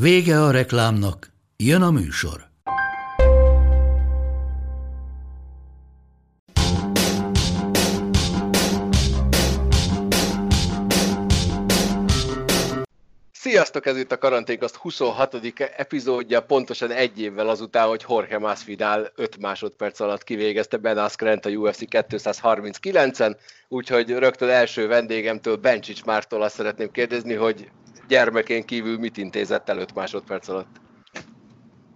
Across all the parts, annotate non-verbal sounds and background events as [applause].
Vége a reklámnak, jön a műsor. Sziasztok, ez itt a Karanténkaszt 26. epizódja, pontosan egy évvel azután, hogy Jorge Masvidal 5 másodperc alatt kivégezte Ben Askren a UFC 239-en, úgyhogy rögtön első vendégemtől, Bencsics Mártól azt szeretném kérdezni, hogy gyermekén kívül mit intézett el 5 másodperc alatt?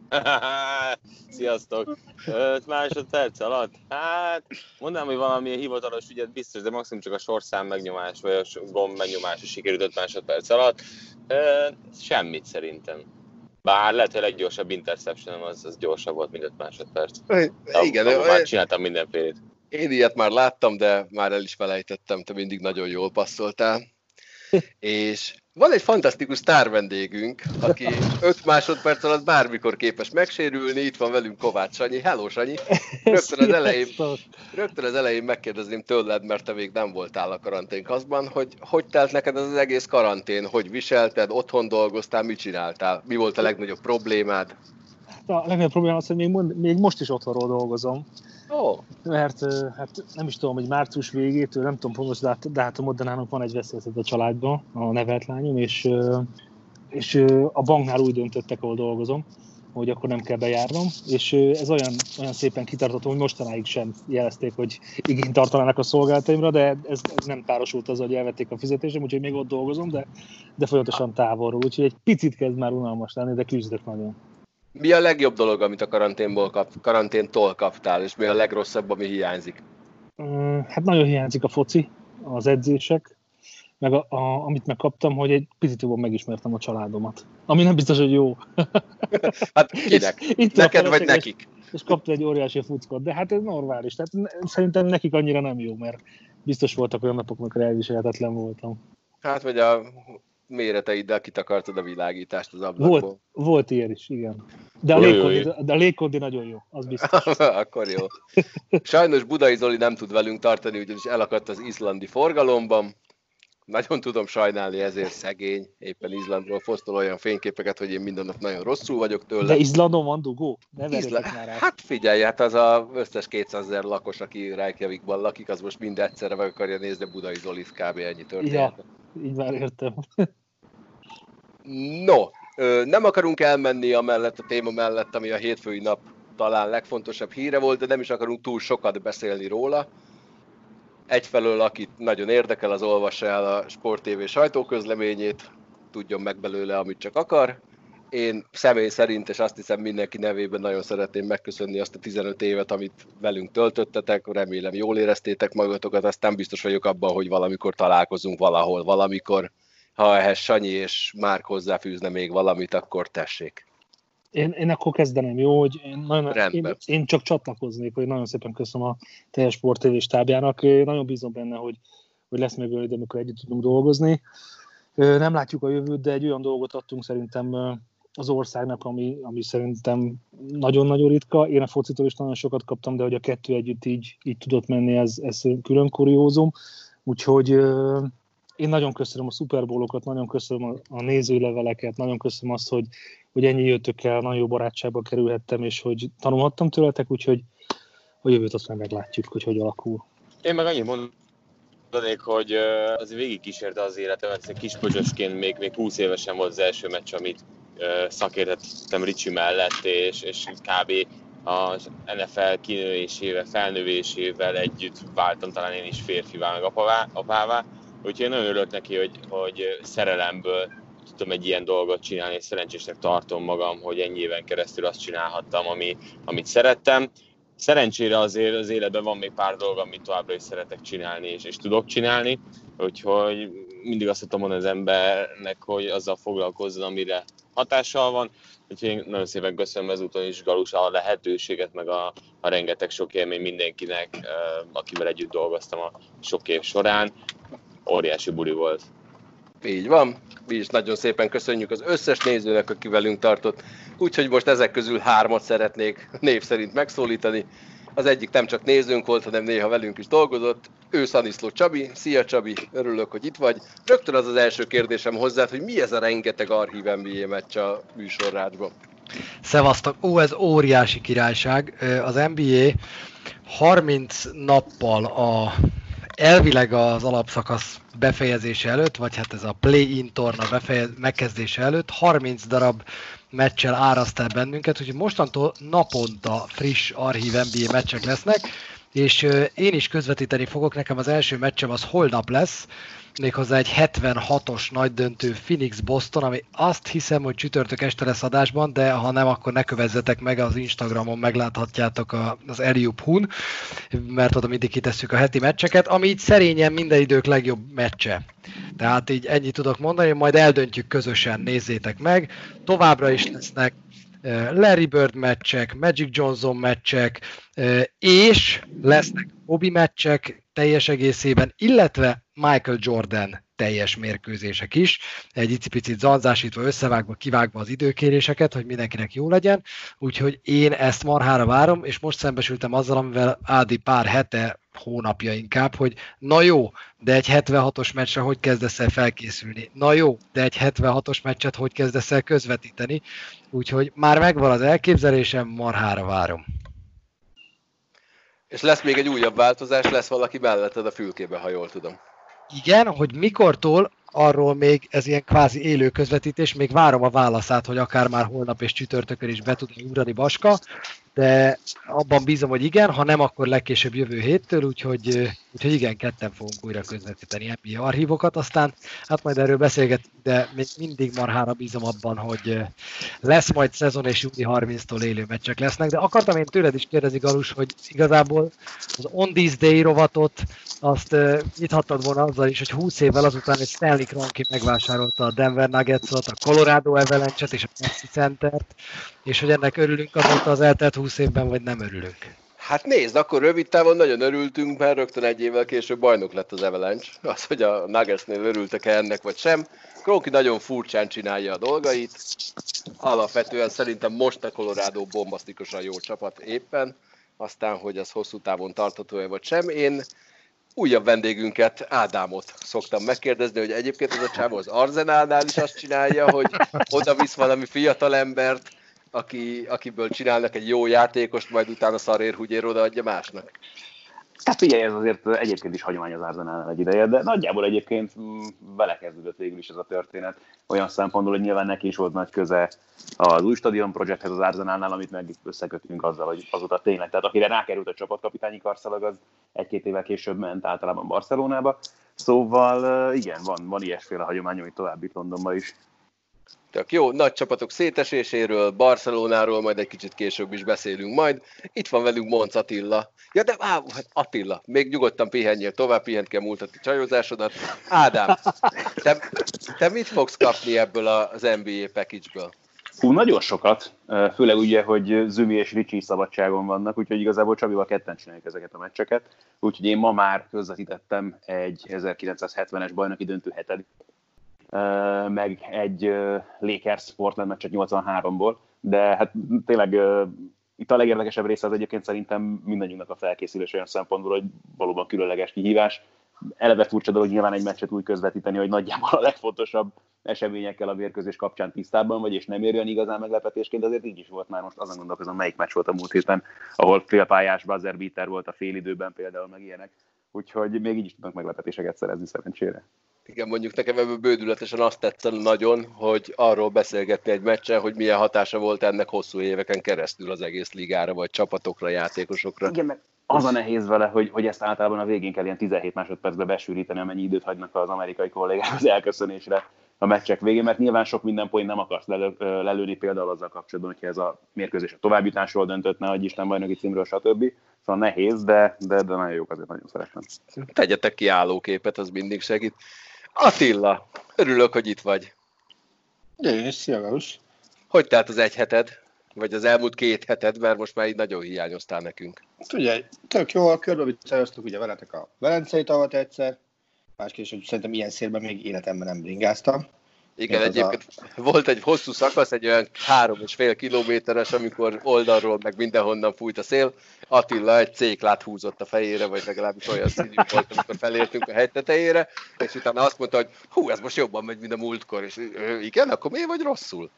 [laughs] Sziasztok! 5 másodperc alatt? Hát, mondanám, hogy valami hivatalos ügyet biztos, de maximum csak a sorszám megnyomás, vagy a gomb megnyomás sikerült 5 másodperc alatt. Semmit szerintem. Bár lehet, hogy a leggyorsabb interception az, az gyorsabb volt, mint 5 másodperc. De Igen, abban már csináltam mindenfélét. én ilyet már láttam, de már el is felejtettem, te mindig nagyon jól passzoltál. És van egy fantasztikus sztár vendégünk, aki 5 másodperc alatt bármikor képes megsérülni, itt van velünk Kovács Sanyi. Hello Sanyi! Rögtön az elején, rögtön az elején megkérdezném tőled, mert te még nem voltál a karanténkaszban, hogy hogy telt neked ez az egész karantén, hogy viselted, otthon dolgoztál, mit csináltál, mi volt a legnagyobb problémád? A legnagyobb probléma az, hogy még, mond, még most is otthonról dolgozom, Ó, mert ö, hát nem is tudom, hogy március végétől, nem tudom pontos dát- dátumot, de nálunk van egy veszélyezet a családban, a nevelt lányom, és, és a banknál úgy döntöttek, ahol dolgozom, hogy akkor nem kell bejárnom, és ez olyan, olyan szépen kitartató, hogy mostanáig sem jelezték, hogy igényt tartanának a szolgálataimra, de ez, ez nem párosult azzal, hogy elvették a fizetésem, úgyhogy még ott dolgozom, de, de folyamatosan távolról, úgyhogy egy picit kezd már unalmas lenni, de küzdök nagyon. Mi a legjobb dolog, amit a karanténból kap, karanténtól kaptál, és mi a legrosszabb, ami hiányzik? Mm, Hát nagyon hiányzik a foci, az edzések, meg a, a, amit megkaptam, hogy egy picit jobban megismertem a családomat. Ami nem biztos, hogy jó. [laughs] Hát [laughs] kinek? És itt Neked vagy nekik? És, és kaptam egy óriási fuckot, de hát ez normális. Tehát szerintem nekik annyira nem jó, mert biztos voltak olyan napok, amikor elviselhetetlen voltam. Hát, vagy a méreteiddel kitakartad a világítást az ablakból. Volt, volt ilyen is, igen. De a, légkondi, de a légkondi nagyon jó, az biztos. [laughs] Akkor jó. Sajnos Budai Zoli nem tud velünk tartani, ugyanis elakadt az izlandi forgalomban. Nagyon tudom sajnálni ezért szegény. Éppen Izlandról fosztol olyan fényképeket, hogy én minden nap nagyon rosszul vagyok tőle. De Izlandon van dugó? Ne Izla- már át. Hát figyelj, hát az az összes 200 ezer lakos, aki Reykjavikban lakik, az most mind egyszerre meg akarja nézni a Budai Zolit, kb. ennyi történet. Ja, így már értem. No, nem akarunk elmenni amellett a téma mellett, ami a hétfői nap talán legfontosabb híre volt, de nem is akarunk túl sokat beszélni róla. Egyfelől, akit nagyon érdekel, az olvassa el a Sport TV sajtóközleményét, tudjon meg belőle, amit csak akar. Én személy szerint, és azt hiszem mindenki nevében nagyon szeretném megköszönni azt a 15 évet, amit velünk töltöttetek, remélem jól éreztétek magatokat, aztán biztos vagyok abban, hogy valamikor találkozunk valahol, valamikor, ha ehhez Sanyi és Márk hozzáfűzne még valamit, akkor tessék. Én, én akkor kezdeném, jó, hogy én, nagyon, én, Rendben. én csak csatlakoznék, hogy nagyon szépen köszönöm a teljes Sport TV stábjának. Én nagyon bízom benne, hogy, hogy lesz még olyan idő, amikor együtt tudunk dolgozni. Nem látjuk a jövőt, de egy olyan dolgot adtunk szerintem az országnak, ami, ami szerintem nagyon-nagyon ritka. Én a focitól is nagyon sokat kaptam, de hogy a kettő együtt így, így tudott menni, ez, ez külön kuriózum. Úgyhogy én nagyon köszönöm a szuperbólokat, nagyon köszönöm a, nézőleveleket, nagyon köszönöm azt, hogy, hogy ennyi jöttök el, nagyon jó barátságba kerülhettem, és hogy tanulhattam tőletek, úgyhogy a jövőt azt már meglátjuk, hogy hogy alakul. Én meg annyit mondanék, hogy azért végig kísérte az életemet, kispöcsösként még, még 20 évesen volt az első meccs, amit szakértettem Ricsi mellett, és, és kb. az NFL kinőésével, felnővésével együtt váltam talán én is férfivá, meg apavá, apává. Úgyhogy én nagyon örülök neki, hogy, hogy szerelemből tudtam egy ilyen dolgot csinálni, és szerencsésnek tartom magam, hogy ennyi éven keresztül azt csinálhattam, ami, amit szerettem. Szerencsére azért az életben van még pár dolog, amit továbbra is szeretek csinálni, és, és tudok csinálni, úgyhogy mindig azt tudom mondani az embernek, hogy azzal foglalkozzon, amire hatással van. Úgyhogy én nagyon szépen köszönöm ezúton is Galus a lehetőséget, meg a, a rengeteg sok élmény mindenkinek, akivel együtt dolgoztam a sok év során. Óriási buli volt. Így van. Mi is nagyon szépen köszönjük az összes nézőnek, aki velünk tartott. Úgyhogy most ezek közül hármat szeretnék név szerint megszólítani. Az egyik nem csak nézőnk volt, hanem néha velünk is dolgozott. Ő Szaniszló Csabi. Szia Csabi, örülök, hogy itt vagy. Rögtön az az első kérdésem hozzád, hogy mi ez a rengeteg archív NBA meccs a műsorrádban? Szevasztok! Ó, ez óriási királyság. Az NBA 30 nappal a elvileg az alapszakasz befejezése előtt, vagy hát ez a play-in torna befejez, megkezdése előtt 30 darab meccsel áraszt el bennünket, úgyhogy mostantól naponta friss archív NBA meccsek lesznek, és én is közvetíteni fogok, nekem az első meccsem az holnap lesz, méghozzá egy 76-os nagy döntő Phoenix Boston, ami azt hiszem, hogy csütörtök este lesz adásban, de ha nem, akkor ne kövezzetek meg, az Instagramon megláthatjátok az Eliup Hun, mert oda mindig kitesszük a heti meccseket, ami így szerényen minden idők legjobb meccse. Tehát így ennyit tudok mondani, majd eldöntjük közösen, nézzétek meg. Továbbra is lesznek Larry Bird meccsek, Magic Johnson meccsek, és lesznek Bobby meccsek teljes egészében, illetve Michael Jordan teljes mérkőzések is, egy icipicit zanzásítva, összevágva, kivágva az időkéréseket, hogy mindenkinek jó legyen, úgyhogy én ezt marhára várom, és most szembesültem azzal, amivel Ádi pár hete, hónapja inkább, hogy na jó, de egy 76-os meccsre hogy kezdesz el felkészülni? Na jó, de egy 76-os meccset hogy kezdesz el közvetíteni? Úgyhogy már megvan az elképzelésem, marhára várom. És lesz még egy újabb változás, lesz valaki melletted a fülkébe, ha jól tudom. Igen, hogy mikortól, arról még ez ilyen kvázi élő közvetítés, még várom a válaszát, hogy akár már holnap és csütörtökön is be tud ugrani Baska, de abban bízom, hogy igen, ha nem, akkor legkésőbb jövő héttől, úgyhogy, úgyhogy igen, ketten fogunk újra közvetíteni NBA archívokat, aztán hát majd erről beszélgetünk, de még mindig marhára bízom abban, hogy lesz majd szezon és júni 30-tól élő meccsek lesznek, de akartam én tőled is kérdezni, Galus, hogy igazából az On This Day rovatot azt nyithattad volna azzal is, hogy 20 évvel azután egy Stanley Kroenke megvásárolta a Denver Nuggets-ot, a Colorado Avalanche-et és a Messi Center-t, és hogy ennek örülünk azóta az eltelt 20 évben, vagy nem örülünk? Hát nézd, akkor rövid távon nagyon örültünk, mert rögtön egy évvel később bajnok lett az Avalanche. Az, hogy a Nuggetsnél örültek-e ennek, vagy sem. Kroki nagyon furcsán csinálja a dolgait. Alapvetően szerintem most a Colorado bombasztikusan jó csapat éppen. Aztán, hogy az hosszú távon tartható-e vagy sem. Én újabb vendégünket, Ádámot szoktam megkérdezni, hogy egyébként ez a csávó az Arzenálnál is azt csinálja, hogy oda visz valami fiatal embert, aki, akiből csinálnak egy jó játékost, majd utána szarérhúgyér odaadja másnak. Hát figyelj, ez azért egyébként is hagyomány az Arzenálnál egy ideje, de nagyjából egyébként mm, belekezdődött végül is ez a történet. Olyan szempontból, hogy nyilván neki is volt nagy köze az új stadion projekthez az Arzenálnál, amit meg összekötünk azzal, hogy azóta tényleg, tehát akire rákerült a csapatkapitányi karszalag, az egy-két évvel később ment általában Barcelonába. Szóval igen, van, van ilyesféle hagyomány, amit tovább itt Londonban is. Tök jó, nagy csapatok széteséséről, Barcelonáról majd egy kicsit később is beszélünk majd. Itt van velünk Monc Attila. Ja, de á, hát Attila, még nyugodtan pihenjél tovább, pihent a múltati csajozásodat. Ádám, te, te mit fogsz kapni ebből az NBA package-ből? Hú, nagyon sokat, főleg ugye, hogy Zümi és Ricsi szabadságon vannak, úgyhogy igazából Csabival ketten csináljuk ezeket a meccseket. Úgyhogy én ma már közvetítettem egy 1970-es bajnoki döntő hetedik meg egy Lakers Portland meccset 83-ból, de hát tényleg itt a legérdekesebb része az egyébként szerintem mindannyiunknak a felkészülés olyan szempontból, hogy valóban különleges kihívás. Eleve furcsa dolog nyilván egy meccset úgy közvetíteni, hogy nagyjából a legfontosabb eseményekkel a vérkőzés kapcsán tisztában vagy, és nem érjen igazán meglepetésként, azért így is volt már most azon gondolkozom, melyik meccs volt a múlt héten, ahol félpályás buzzer beater volt a félidőben például, meg ilyenek. Úgyhogy még így is tudnak meglepetéseket szerezni szerencsére. Igen, mondjuk nekem ebből bődületesen azt tetszett nagyon, hogy arról beszélgetni egy meccsen, hogy milyen hatása volt ennek hosszú éveken keresztül az egész ligára, vagy csapatokra, játékosokra. Igen, meg az a nehéz vele, hogy, hogy ezt általában a végén kell ilyen 17 másodpercbe besűríteni, amennyi időt hagynak az amerikai kollégák az elköszönésre a meccsek végén, mert nyilván sok minden point nem akarsz lelő, lelőni például azzal kapcsolatban, hogyha ez a mérkőzés a továbbjutásról döntött, ne hogy Isten bajnoki címről, stb. Szóval nehéz, de, de, de nagyon jók, azért nagyon szeretem. Tegyetek ki állóképet, az mindig segít. Attila, örülök, hogy itt vagy. Én is, szia Galus. Hogy telt az egy heted? Vagy az elmúlt két heted, mert most már így nagyon hiányoztál nekünk. Ugye, tök jó, körbe viccelőztük ugye veletek a Velencei tavat egyszer, másképp, hogy szerintem ilyen szélben még életemben nem bringáztam. Igen, egyébként volt egy hosszú szakasz, egy olyan három és fél kilométeres, amikor oldalról meg mindenhonnan fújt a szél. Attila egy céklát húzott a fejére, vagy legalábbis olyan színű volt, amikor felértünk a hegy tetejére, és utána azt mondta, hogy hú, ez most jobban megy, mint a múltkor, és "Ö, igen, akkor miért vagy rosszul?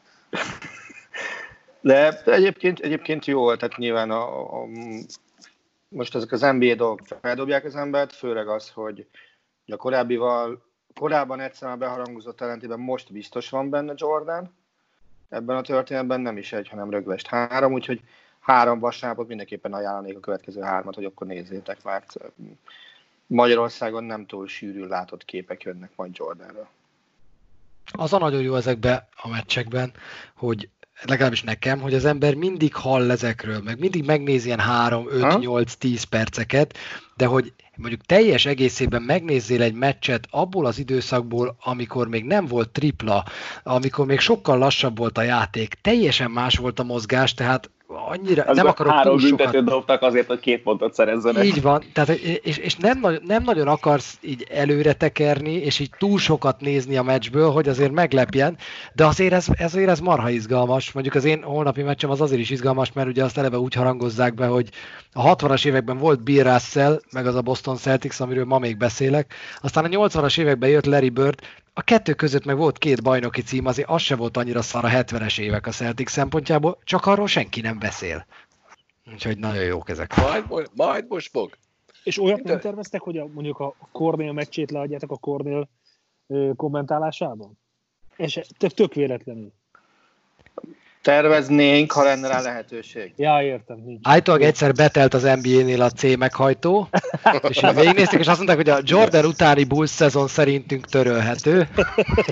De egyébként, egyébként jó volt, tehát nyilván a, a, most ezek az NBA dolgok feldobják az embert, főleg az, hogy hogy a korábbival, korábban egyszer már beharangozott talentében most biztos van benne Jordan, ebben a történetben nem is egy, hanem rögvest három, úgyhogy három vasárnapot mindenképpen ajánlanék a következő hármat, hogy akkor nézzétek, mert Magyarországon nem túl sűrűn látott képek jönnek majd Jordanről. Az a nagyon jó ezekben a meccsekben, hogy legalábbis nekem, hogy az ember mindig hall ezekről, meg mindig megnézi ilyen 3, 5, Ha? 8, 10 perceket, de hogy mondjuk teljes egészében megnézzél egy meccset abból az időszakból, amikor még nem volt tripla, amikor még sokkal lassabb volt a játék, teljesen más volt a mozgás, tehát annyira, nem akarok három túl sokat dobtak azért, hogy két pontot szerezzenek. így van, tehát, és, és nem, nem nagyon akarsz így előre tekerni, és így túl sokat nézni a meccsből, hogy azért meglepjen, de azért ez, ez, azért ez marha izgalmas. Mondjuk az én holnapi meccsem az azért is izgalmas, mert ugye azt eleve úgy harangozzák be, hogy a 60-as években volt Bill Russell, meg az a Boston Celtics, amiről ma még beszélek, aztán a 80-as években jött Larry Bird, a kettő között meg volt két bajnoki cím, azért az se volt annyira szar a 70-es évek a Celtics szempontjából, csak arról senki nem beszél. Úgyhogy nagyon jók ezek. Majd, majd, most fog. És olyat nem terveztek, hogy a, mondjuk a Cornél meccsét leadjátok a Cornél kommentálásában? És tök, tök véletlenül. Terveznénk, ha lenne rá lehetőség. Ja, értem, nincs. Állítólag egyszer betelt az NBA-nél a C meghajtó, és így végignézték, és azt mondták, hogy a Jordan utáni Bulls szezon szerintünk törölhető,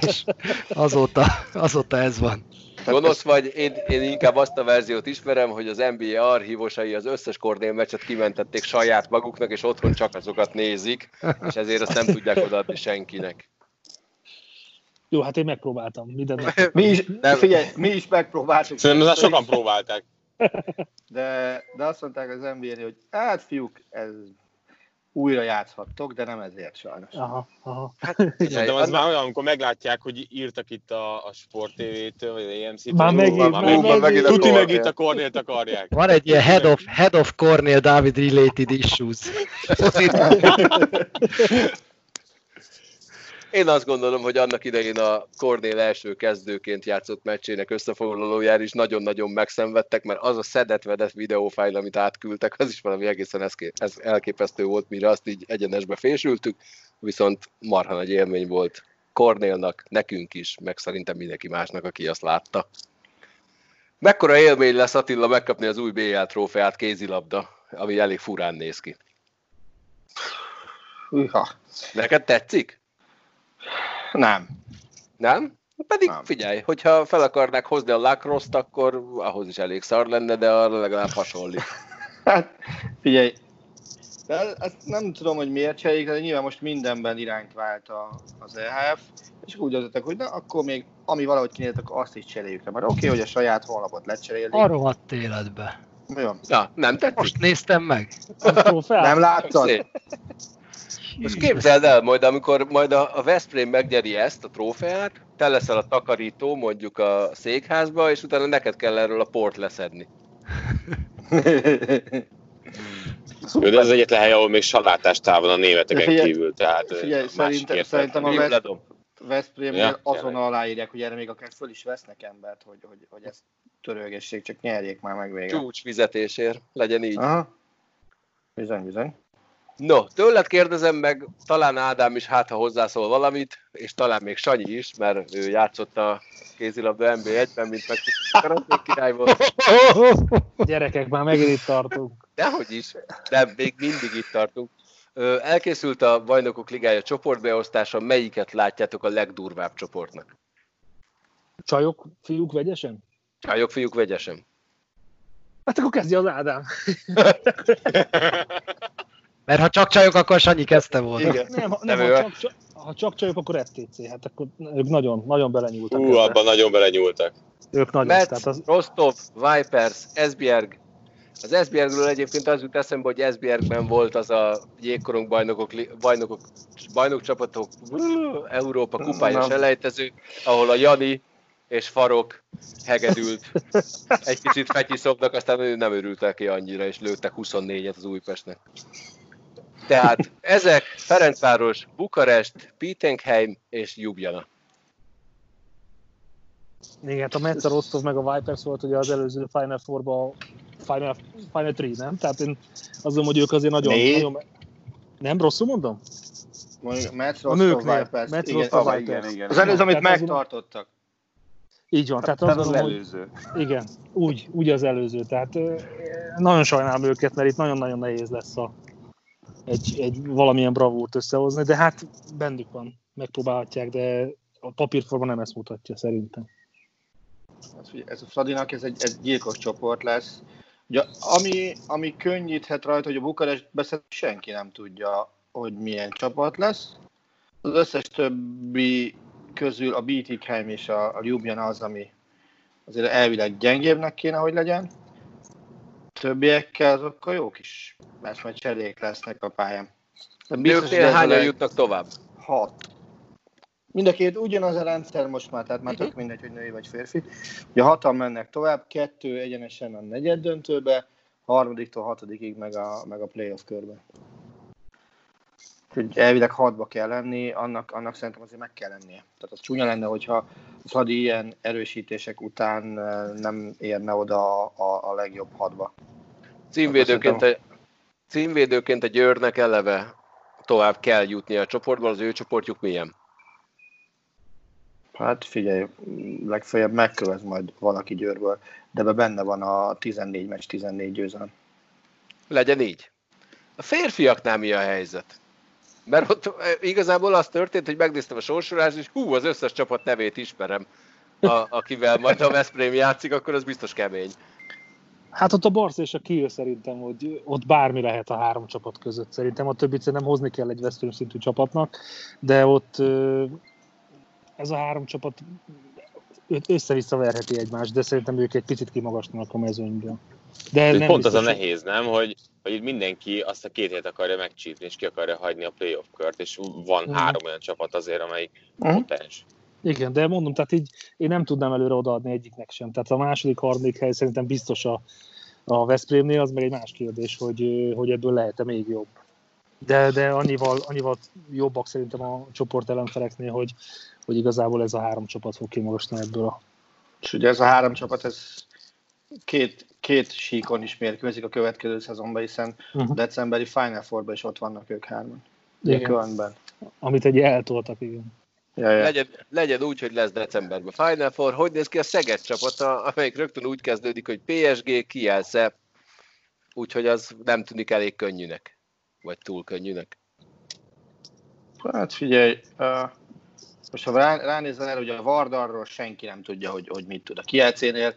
és azóta, azóta ez van. Gonosz vagy, én, én inkább azt a verziót ismerem, hogy az NBA archívosai az összes Cornél meccset kimentették saját maguknak, és otthon csak azokat nézik, és ezért azt nem tudják odaadni senkinek. Jó, hát én megpróbáltam. Mindent [laughs] meg... Mi is, Nem. figyelj, mi is megpróbáltuk. Szerintem már sokan próbálták. De, de azt mondták az nba hogy hát fiúk, ez újra játszhattok, de nem ezért sajnos. Aha, aha. [laughs] Szerintem az már olyan, amikor meglátják, hogy írtak itt a, a Sport TV-től, vagy a EMC-től. Már megint, már megint, megint. megint a Tuti meg Cornél. itt a Cornélt akarják. Van egy ilyen head of, head of Cornell David related issues. [laughs] Én azt gondolom, hogy annak idején a Cornél első kezdőként játszott meccsének összefoglalóján is nagyon-nagyon megszenvedtek, mert az a szedett-vedett videófájl, amit átküldtek, az is valami egészen ez elképesztő volt, mire azt így egyenesbe fésültük, viszont marha nagy élmény volt Cornélnak, nekünk is, meg szerintem mindenki másnak, aki azt látta. Mekkora élmény lesz Attila megkapni az új BL trófeát kézilabda, ami elég furán néz ki. Hűha. Neked tetszik? Nem. Nem? Pedig Nem. figyelj, hogyha fel akarnák hozni a lacrosse akkor ahhoz is elég szar lenne, de arra legalább hasonlít. [laughs] Hát, figyelj, de ezt nem tudom, hogy miért cserélik, de nyilván most mindenben irányt vált a, az EHF, és úgy döntöttek, hogy na, akkor még ami valahogy kinéztek, azt is cseréljük le. Mert oké, hogy a saját honlapot lecserélik. A rohadt életbe. Jó. Na, nem tetszik? Most néztem meg. [laughs] Nem láttad? Most képzeld el majd, amikor majd a, a Veszprém megnyeri ezt, a trófeát, te leszel a takarító mondjuk a székházba, és utána neked kell erről a port leszedni. De ez az egyetlen hely, ahol még salátástál van a németeken Figyelj- kívül, tehát figyelj, szerintem- szerintem a Vesz-. Veszprémnél Ja, azon aláírják, hogy erre még akár föl is vesznek embert, hogy, hogy, hogy ezt törölgessék, csak nyerjék már meg végre. Csúcs fizetésért, legyen így. Aha. Bizony, bizony. No, tőled kérdezem meg, talán Ádám is hát, ha hozzászól valamit, és talán még Sanyi is, mert ő játszott a kézilabda NB1-ben, mint meg Karanték király volt. [laughs] Gyerekek, már megint itt tartunk. Dehogy is, de még mindig itt tartunk. Elkészült a Bajnokok Ligája csoportbeosztása, melyiket látjátok a legdurvább csoportnak? Csajok, fiúk vegyesen? Csajok, fiúk, vegyesen. Hát akkor kezdje az Ádám. [laughs] Mert ha csak csajok, akkor Sanyi kezdte volna. Igen. Nem, ha- Nem nem, ha, csak, csak, ha csak csajok, akkor FTC. Hát akkor ők nagyon, nagyon belenyúltak. Ú, ebbe. abban nagyon belenyúltak. Ők nagyon. Metz, Tehát az, Rostov, Vipers, Esbjerg. Az Esbjergről egyébként az jut eszembe, hogy Esbjergben volt az a jégkorong bajnokok, bajnokok bajnokcsapatok Európa kupája selejtező, ahol a Jani és Farok hegedült. [laughs] Egy kicsit fetyiszoknak, aztán ő nem örültek ki annyira, és lőttek 24-et az Újpestnek. Tehát ezek Ferencváros, Bukarest, Pietenheim és Ljubljana. igen, hát a Metz, a Rostov meg a Vipers volt ugye az előző Final Four-ba Final, Final 3, nem? Tehát én azt mondom, hogy ők azért nagyon... Négy. nagyon nem, rosszul mondom? Mondjuk Metsz, A Rostov, nőknél. Vipers. Metsz, Igen, Rostov, Vipers. Igen, igen. Az előző, amit Tehát az- megtartottak. Így van, tehát, Tehát azt az mondom, hogy előző. igen, úgy, úgy az előző. Tehát nagyon sajnálom őket, mert itt nagyon-nagyon nehéz lesz a, egy, egy valamilyen bravúrt összehozni, de hát bennük van, megpróbálhatják, de a papírforma nem ezt mutatja szerintem. Hát, ez a Fradinak ez egy, egy gyilkos csoport lesz. Ugye, ami, ami könnyíthet rajta, hogy a Bukarest beszél, senki nem tudja, hogy milyen csapat lesz. Az összes többi közül a Bietigheim és a, a Ljubljana az, ami azért elvileg gyengébbnek kéne, hogy legyen. Többiekkel azokkal jó kis meccsmeccserék lesznek a pályán. De biztos, a hányan leg- jutnak tovább? Hat. Mind a két ugyanaz a rendszer most már, tehát már tök mindegy, hogy női vagy férfi. Ugye hatan mennek tovább, kettő egyenesen a negyed döntőbe, harmadiktól hatodikig meg a, meg a playoff körbe. Úgyhogy elvileg hatba kell lenni, annak, annak szerintem azért meg kell lennie. Tehát az csúnya lenne, hogyha a Fradi ilyen erősítések után eh, nem érne oda a, a, a legjobb hatba. Címvédőként a, címvédőként a Győrnek eleve tovább kell jutni a csoportból, az ő csoportjuk milyen? Hát figyelj, legfeljebb megkövez majd valaki Győrből, de be benne van a 14 meccs, 14 győzelem. Legyen így. A férfiaknál mi a helyzet? Mert ott igazából az történt, hogy megnéztem a sorsolást, és hú, az összes csapat nevét ismerem, a, akivel majd a Veszprém játszik, akkor az biztos kemény. Hát ott a Barca és a Kiel szerintem, hogy ott bármi lehet a három csapat között. Szerintem a többit szerintem hozni kell egy Veszprém szintű csapatnak, de ott ez a három csapat össze-vissza verheti egymást, de szerintem ők egy picit kimagaslanak a mezőnyből. De Ez nem pont az a biztos, nehéz, nem? Hogy, hogy itt mindenki azt a két hét akarja megcsípni, és ki akarja hagyni a playoff kört, és van Mhm. három olyan csapat azért, amelyik Mhm. potens. Igen, de mondom, tehát így én nem tudnám előre odaadni egyiknek sem. Tehát a második, harmadik hely szerintem biztos a, a Veszprémnél, az meg egy más kérdés, hogy, hogy ebből lehet-e még jobb. De, de annyival, annyival jobbak szerintem a csoport ellenfeleknél, hogy, hogy igazából ez a három csapat fog kimagaslani ebből a És ugye ez a három csapat, ez két, két síkon is mérkőzik a következő szezonban, hiszen uh-huh. decemberi Final Four-ban is ott vannak ők hárman. Igen. Kölnben. amit egy eltoltak, igen. Ja, ja. Legyen, legyen úgy, hogy lesz decemberben Final Four. Hogy néz ki a Szeged csapata, amelyik rögtön úgy kezdődik, hogy PSG, Kielce, úgyhogy az nem tűnik elég könnyűnek, vagy túl könnyűnek. Hát figyelj, uh, most ha rá, ránézel erre, hogy a Vardarról senki nem tudja, hogy, hogy mit tud. A Kielcénél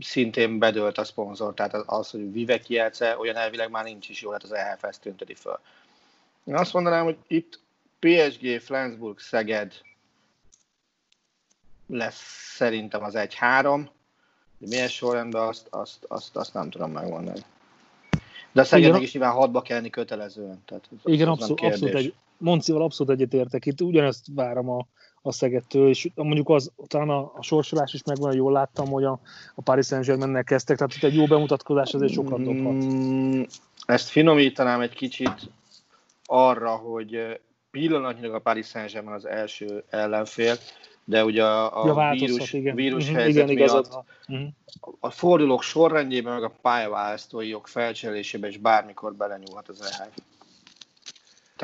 szintén bedőlt a szponzor, tehát az, hogy Vive Kielce, olyan elvileg már nincs is jó, hát az EHF ezt tünteti föl. Én azt mondanám, hogy itt PSG, Flensburg, Szeged lesz szerintem az 1-3, de milyen sorrendben azt, azt, azt, azt nem tudom megmondani. De a Szegednek is nyilván hadba kelni kötelezően. Tehát az, Igen, az abszolút, abszolút egy, Moncival abszolút egyetértek. Itt ugyanezt várom a, a Szegettől, és mondjuk az, talán a, a sorsolás is megvan, jól láttam, hogy a, a Paris Saint-Germain-nel kezdtek, tehát itt egy jó bemutatkozás azért sokat dobhat. Mm, Ezt finomítanám egy kicsit arra, hogy eh, pillanatnyilag a Paris Saint-Germain az első ellenfél, de ugye a, a Ja, változhat, vírus, igen. vírus Mhm, helyzet igen, igazad miatt van. Mhm. a fordulók sorrendjében, meg a pályaválasztói jog felcserélésében is bármikor belenyúlhat az EHF.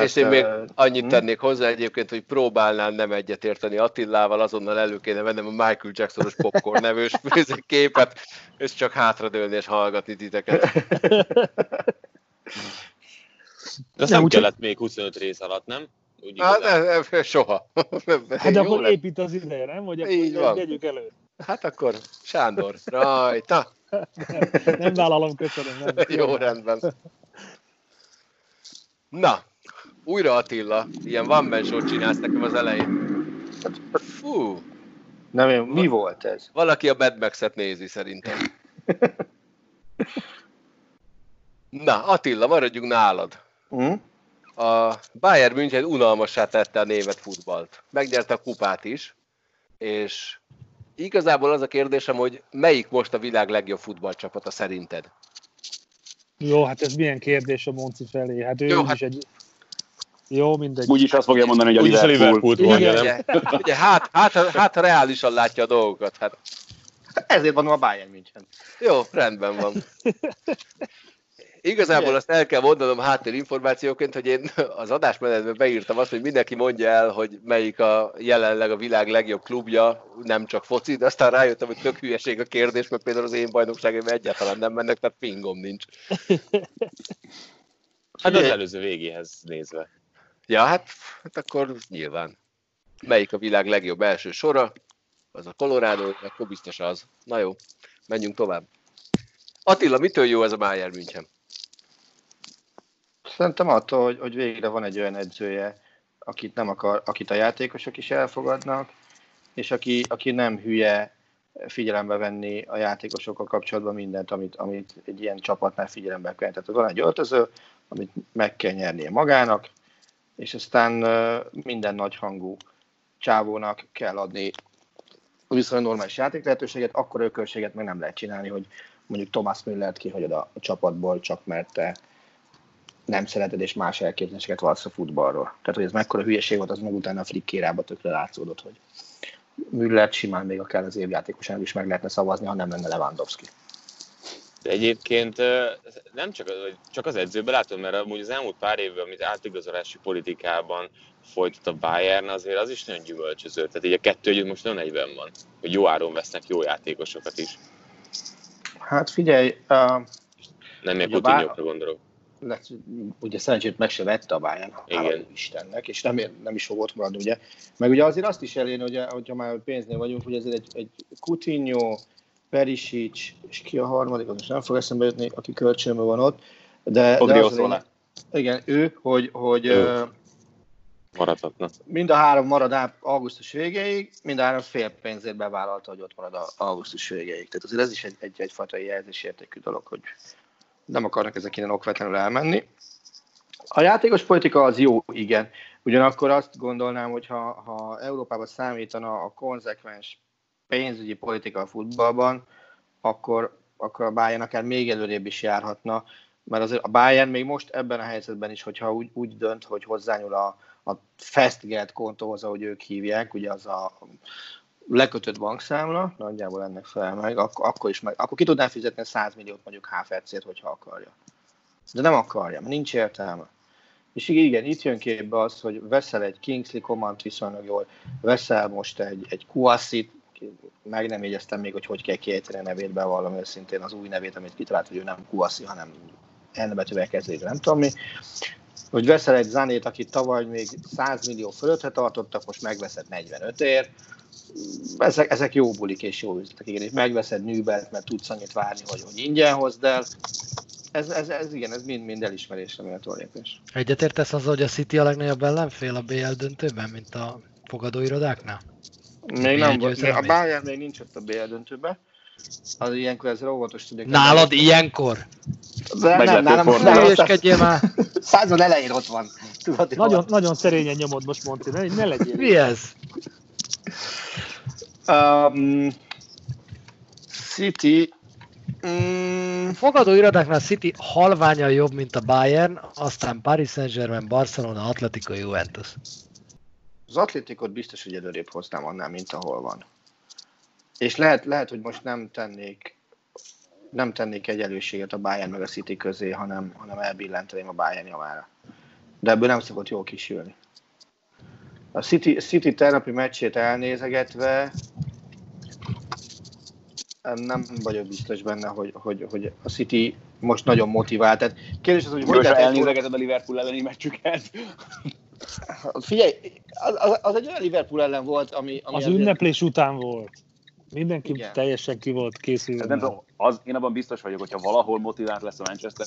És én még annyit hm? tennék hozzá egyébként, hogy próbálnám nem egyetérteni Attillával, azonnal elő kéne vennem a Michael Jacksonos popcorn nevős [laughs] képet, és csak hátradőlni és hallgatni titeket. De azt Nem, nem úgyhogy- kellett még 25 rész alatt, nem? Úgy Hát, igazán. ne, ne, soha. [laughs] Hát de Jó akkor lett. épít az ideje, nem? Vagy Így van. vegyük elő. Hát akkor Sándor, rajta. Nem vállalom, köszönöm. Nem. Jó rendben. [laughs] Na, újra Attila, ilyen van man csinálsz nekem az elején. Fú, Nem, mi volt ez? valaki a Mad Max-et nézi szerintem. [laughs] Na, Attila, maradjunk nálad. Hm? A Bayern München unalmassá tette a német futballt. Megnyerte a kupát is, és igazából az a kérdésem, hogy melyik most a világ legjobb futballcsapata szerinted? Jó, hát ez milyen kérdés a Monci felé? Hát ő Jó, Jó, hát- is egy... Jó, mindegy. Úgyis azt fogja mondani, hogy a Úgyis a Liverpool. Liverpoolt mondja, Igen. nem? Ugye, [laughs] ugye hát, hát, hát reálisan látja a dolgokat. Hát, Ezért van a Bayern München. jó, rendben van. Igazából azt el kell mondanom háttérinformációként, hogy én az adásmenetben beírtam azt, hogy mindenki mondja el, hogy melyik a jelenleg a világ legjobb klubja, nem csak foci, de aztán rájöttem, hogy tök hülyeség a kérdés, mert például az én bajnokságaim egyáltalán nem mennek, tehát pingom nincs. Hát az előző végéhez nézve. Ja, hát, hát akkor nyilván. Melyik a világ legjobb első sora? Az a Colorado, akkor biztos az. Na jó, menjünk tovább. Attila, mitől jó ez a Bayern München? Szerintem attól, hogy, hogy végre van egy olyan edzője, akit, nem akar, akit a játékosok is elfogadnak, és aki, aki nem hülye figyelembe venni a játékosokkal kapcsolatban mindent, amit, amit egy ilyen csapatnál figyelembe kell. Tehát van egy öltöző, amit meg kell nyernie magának, és aztán minden nagyhangú csávónak kell adni viszonylag normális játék lehetőséget, akkor ökölséget meg nem lehet csinálni, hogy mondjuk Thomas Müllert kihagyod a csapatból, csak mert te nem szereted, és más elképzeléseket valsz a futballról. Tehát, hogy ez mekkora hülyeség volt, az meg utána a flikkérába tökre látszódott, hogy Müllert simán még akár az évjátékosának is meg lehetne szavazni, ha nem lenne Lewandowski. De egyébként nem csak, csak az edzőben látom, mert amúgy az elmúlt pár évben, amit átigazolási politikában folytat a Bayern, azért az is nagyon gyümölcsöző. Tehát így a kettő együtt most nagyon egyben van, hogy jó áron vesznek jó játékosokat is. Hát figyelj, uh, Nem Bá- Coutinho-ra gondolok. lett, ugye szerencsét meg se vette a Bayern, Igen. Istennek, és nem, nem is fog ott maradni, ugye. Meg ugye azért azt is elérni, hogy hogyha már pénznél vagyunk, hogy ezért egy, egy Coutinho, Perisic, és ki a harmadik, az most nem fog eszembe jutni, aki kölcsönben van ott, de, de Odrio az lényeg- igen, ő, hogy, hogy Ő. Maradhatna. mind a három marad augusztus végéig, mind a három fél pénzért bevállalta, hogy ott marad a augusztus végéig. Tehát azért ez is egy, egy, egyfajta jelzésértékű dolog, hogy nem akarnak ezek innen okvetlenül elmenni. A játékos politika az jó, igen. Ugyanakkor azt gondolnám, hogy ha, ha Európában számítana a konzekvens pénzügyi politika a futballban, akkor, akkor a Bayern akár még előrébb is járhatna, mert azért a Bayern még most ebben a helyzetben is, hogyha úgy, úgy dönt, hogy hozzányúl a, a Festgeld kontóhoz, ahogy ők hívják, ugye az a lekötött bankszámla, nagyjából ennek fel meg, akkor, akkor is meg, akkor ki tudná fizetni 100 milliót mondjuk HFC-t, hogyha akarja. De nem akarja, mert nincs értelme. És igen, itt jön képbe az, hogy veszel egy Kingsley Command viszonylag jól, veszel most egy, egy Kuasit, meg nem jegyeztem még, hogy hogy kell kiejteni a nevét, bevallom őszintén az új nevét, amit kitalált, hogy ő nem Kuasi, hanem N betűvel kezdődik, nem tudom mi. Hogy veszel egy Zanét, akit tavaly még 100 millió fölöttre tartottak, most megveszed 45 ér. Ezek, ezek jó bulik és jó üzletek, igen, és megveszed Nübelt, mert tudsz annyit várni, hogy, hogy ingyen hozd el. Ez, ez, ez igen, ez mind-mind elismerésre méltó lépés. Egyetértesz azzal, hogy a City a legnagyobb ellenfél a BL döntőben, mint a fogadóirodáknál? Még nem volt, a? Bayern még nincs ott a BL döntőben. Az ilyenkor ezzel óvatos tudnék. Nálad ilyenkor? De nem, nálam, hülyeskedjél már! század elején ott van. Tudod, Nagyon, nagyon szerényen nyomod most, Monti, ne, ne legyél. Mi ez? Um, City. Mm, Fogadóirodáknál City halványan jobb, mint a Bayern, aztán Paris Saint-Germain, Barcelona, Atletico, Juventus. Az atlétikot biztos, hogy előrébb hoznám annál, mint ahol van. És lehet, lehet, hogy most nem tennék nem tennék egy előséget a Bayern meg a City közé, hanem, hanem elbillenteném a Bayern javára. De ebből nem szokott jól kisülni. A City, City tegnapi meccsét elnézegetve nem vagyok biztos benne, hogy, hogy, hogy a City most nagyon motivált. Tehát kérdés az, hogy hogy Gyorsan lehet elnézegeted a Liverpool elleni meccsüket. Figyelj, az, az, az egy olyan Liverpool ellen volt, ami... ami Az ünneplés után volt. Mindenki Igen. teljesen ki volt készülve. Nem tudom, az, én abban biztos vagyok, hogyha valahol motivált lesz a Manchester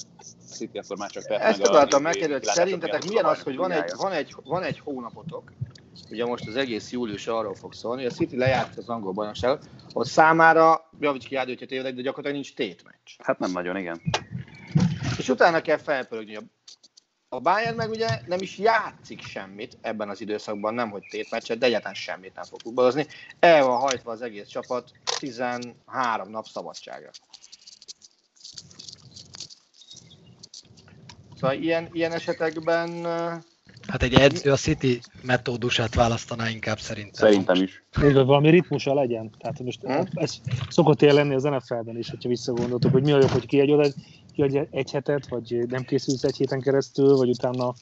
City, akkor már csak Ezt meg a- akartam megkérdezni, hogy szerintetek milyen az, hogy van egy, van, egy, van egy hónapotok, ugye most az egész július arról fog szólni, hogy a City lejárt az angol bajnokságot, ott számára, javíts ki Ádő, hogyha tévedek, de gyakorlatilag nincs tétmeccs. Hát nem nagyon, igen. És utána kell felpörögni. A Bayern meg ugye nem is játszik semmit ebben az időszakban, nem hogy tétmeccset, de egyáltalán semmit nem fog futballozni. El van hajtva az egész csapat 13 nap szabadságra. Szóval ilyen, ilyen esetekben eh, Hát egy edző a City metódusát választaná inkább szerintem. Szerintem is. Még valami ritmusa legyen. Tehát most Hm? ez szokott ilyen lenni az NFL-ben is, hogyha visszagondoltuk, hogy mi a jobb, hogy kiadj oda kiadj egy hetet, vagy nem készülsz egy héten keresztül, vagy utána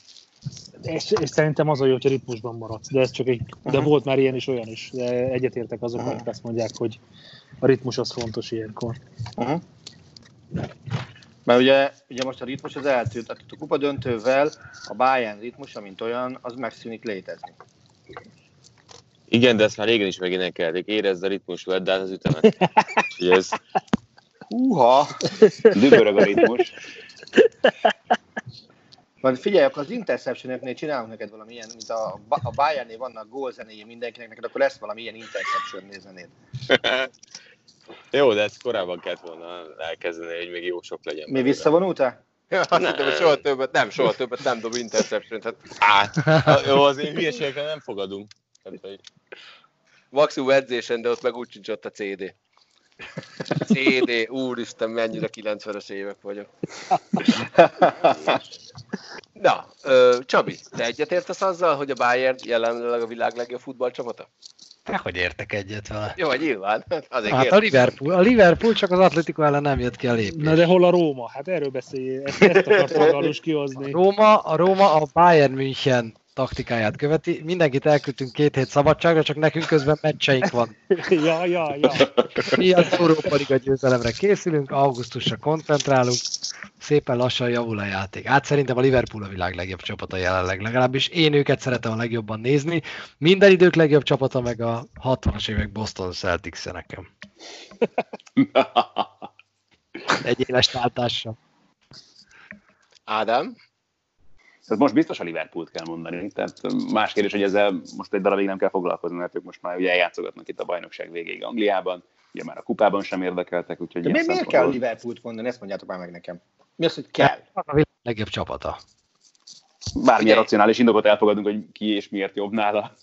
és, és szerintem az a jó, hogy a ritmusban maradsz, de ez csak egy, de Aha. volt már ilyen is, olyan is, de egyetértek azok, akik azt mondják, hogy a ritmus az fontos ilyenkor. Uh-huh. Mert ugye, ugye most a ritmus az eltűnt, tehát a kupa döntővel a Bayern ritmusa, mint olyan, az megszűnik létezni. Igen, de ezt már régen is megénekelték. Érezd a ritmus, vedd át az ütemet. [laughs] Ez, Húha! Dübörög a ritmus. Majd figyelj, akkor az interception csinálunk neked valami ilyen, mint a, a Bayernnél vannak gólzenéje mindenkinek, neked akkor lesz valami ilyen interception zenéd. [laughs] jó, de ezt korábban kellett volna elkezdeni, hogy még jó sok legyen. Mi visszavonultál? Ja, [laughs] azt hittem, hogy soha többet, nem, soha többet nem dob interception. Tehát Á, jó, az én hülyeségekre nem fogadunk. Maximum edzésen, de ott meg úgy sincs ott a CD. CD, úristen, mennyire 90-es évek vagyok. [laughs] Na, Csabi, te egyetértesz azzal, hogy a Bayern jelenleg a világ legjobb futballcsapata? Hogy értek egyet vele. Jó, nyilván. Azért Hát a. Liverpool, a Liverpool csak az Atletico ellen nem jött ki a lépés. Na de hol a Róma? Hát erről beszéljél, ezt, ezt akartam [laughs] Galus A kihozni. Róma, a Róma a Bayern München taktikáját követi. Mindenkit elküldtünk két hét szabadságra, csak nekünk közben meccseink van. [laughs] Ja, ja, ja. Mi az Európa Liga győzelemre készülünk, augusztusra koncentrálunk, szépen lassan javul a játék. Hát szerintem a Liverpool a világ legjobb csapata jelenleg, legalábbis én őket szeretem a legjobban nézni. Minden idők legjobb csapata meg a 60-as évek Boston celtics -e nekem. [laughs] Egy éles váltással. Ádám? Tehát most biztos a Liverpoolt kell mondani. Tehát más kérdés, hogy ezzel most egy darabig nem kell foglalkozni, mert ők most már ugye eljátszogatnak itt a bajnokság végéig Angliában, ugye már a kupában sem érdekeltek, úgyhogy De miért, miért kell Liverpoolt mondani? Ezt mondjátok már meg nekem. Mi az, hogy kell? A világ legjobb csapata. Bármilyen Figyelj. racionális indokot elfogadunk, hogy ki és miért jobb nála.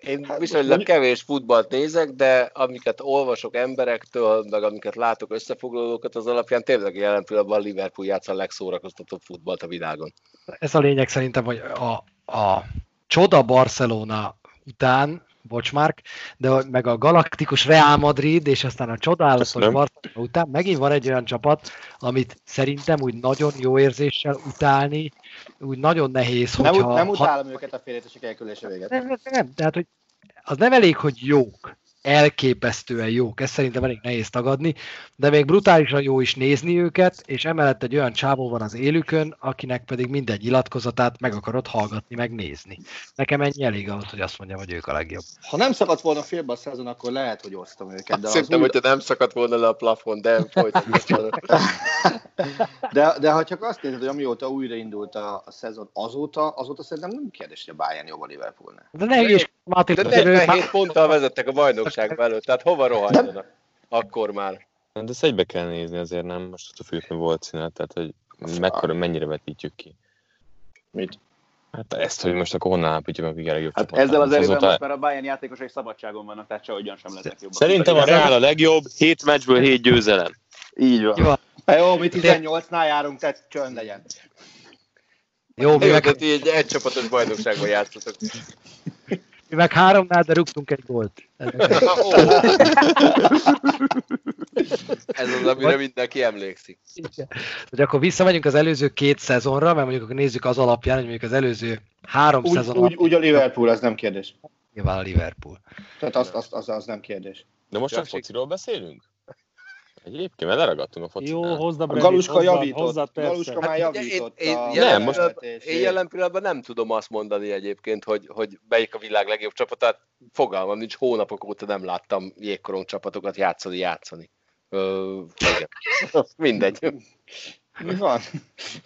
Én Hát, viszonylag mondjuk- kevés futballt nézek, de amiket olvasok emberektől, meg amiket látok összefoglalókat, az alapján tényleg jelen pillanatban a Liverpool játsza a legszórakoztatóbb futballt a világon. Ez a lényeg szerintem, hogy a, a csoda Barcelona után, bocs Mark, de meg a galaktikus Real Madrid, és aztán a csodálatos. Barcelona után megint van egy olyan csapat, amit szerintem úgy nagyon jó érzéssel utálni, úgy nagyon nehéz, Nem, hogyha... nem ha- utálom őket a félretesek elküldése véget. nem, nem, nem, tehát, hogy az nem elég, hogy jók, elképesztően jók, ezt szerintem elég nehéz tagadni, de még brutálisan jó is nézni őket, és emellett egy olyan csávó van az élükön, akinek pedig minden nyilatkozatát meg akarod hallgatni, megnézni. Nekem ennyi elég ahhoz, hogy azt mondjam, hogy ők a legjobb. Ha nem szakadt volna félbe a szezon, akkor lehet, hogy osztom őket. De, Azt az hittem, új, hogyha nem szakadt volna le a plafon, de folytatjuk. [laughs] de, de ha csak azt nézed, hogy amióta újraindult a, a szezon azóta, azóta szerintem nem kérdés, hogy a Bayern jobb a Liverpoolnál. De ne is, Máté, De azért ő 47 ponttal vezettek a bajnokság előtt, tehát hova rohanjanak? Akkor már. de ezt egybe kell nézni azért, nem? Most attól függ, hogy volt színet, tehát hogy mekkora, mennyire vetítjük ki. Mit? Hát ezt, hogy most akkor honnan állapítjuk meg, hogy a legjobb Hát ezzel az erővel azóta- most már a Bayern játékosai szabadságon vannak, tehát sehogyan sem lesznek jobbak. Szerintem a Real a legjobb, 7 meccsből 7 győzelem. Így van. Hát jó, mi 18-nál járunk, tehát csönd legyen. Jó, mi Jó, meg, így egy csapatos bajnokságban játszotok. Mi meg háromnál, de rúgtunk egy gólt. Ez az, amire mindenki emlékszik. Hogy akkor visszamegyünk az előző két szezonra, mert mondjuk akkor nézzük az alapján, hogy mondjuk az előző három Úgy, szezon úgy, úgy a Liverpool, az nem kérdés. nyilván a Liverpool. Tehát az, az, az, az nem kérdés. De most csak fociról beszélünk? Egyébként, mert leragadtunk a focinál. Jó, hozd a Brevit, Galuska hozzad, javított. persze. Galuska már Hát ugye javított. én, én, jelen, Nem, most- én jelen pillanatban nem tudom azt mondani egyébként, hogy, hogy melyik a világ legjobb csapatát. Fogalmam nincs, hónapok óta nem láttam jégkorong csapatokat játszani, játszani. Ö. [laughs] Mindegy. Mi van?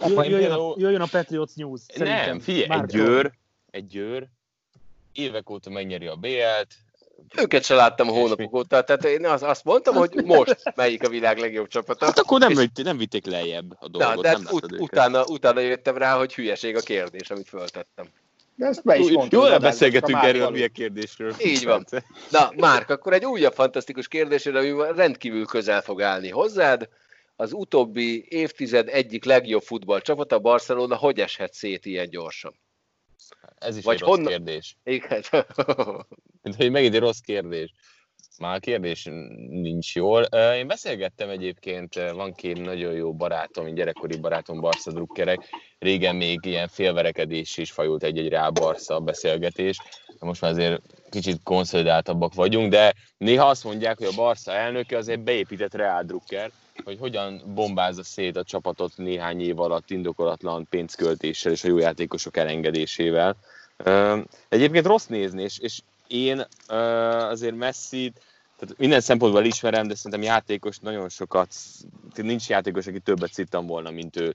Jö- Én Jöjjön a, jöjjön a Patriots News. Szerintem. Nem, figyelj, egy győr, egy győr, évek óta megnyeri a BL-t, Őket se láttam hónapok óta, tehát én azt, azt mondtam, hogy most melyik a világ legjobb csapata. hát akkor nem, És- vitt- nem vitték lejjebb a Na, dolgot, de nem hát ut- utána, utána jöttem rá, hogy hülyeség a kérdés, amit föltettem. De ezt be is Jó, mondtad. Jól beszélgetünk erről a milyen kérdésről. Így van. Na, Márk, akkor egy újabb fantasztikus kérdésre, ami rendkívül közel fog állni hozzád. Az utóbbi évtized egyik legjobb futballcsapata, Barcelona, hogy eshet szét ilyen gyorsan? Ez is Vagy egy rossz honnan- kérdés. Igen. [laughs] Mint hogy megint egy rossz kérdés. Már kérdés nincs jól. Én beszélgettem egyébként, van két nagyon jó barátom, gyerekkori barátom, Barca drukkerek. Régen még ilyen félverekedés is fajult egy-egy rá Barca beszélgetés. Most már azért kicsit konszolidáltabbak vagyunk, de néha azt mondják, hogy a Barca elnöke azért beépített Real Drucker, hogy hogyan bombázza szét a csapatot néhány év alatt indokolatlan pénzköltéssel és a jó játékosok elengedésével. Egyébként rossz nézni, és, és én azért Messi, tehát minden szempontból ismerem, de szerintem játékos nagyon sokat, tehát nincs játékos, aki többet szittam volna, mint ő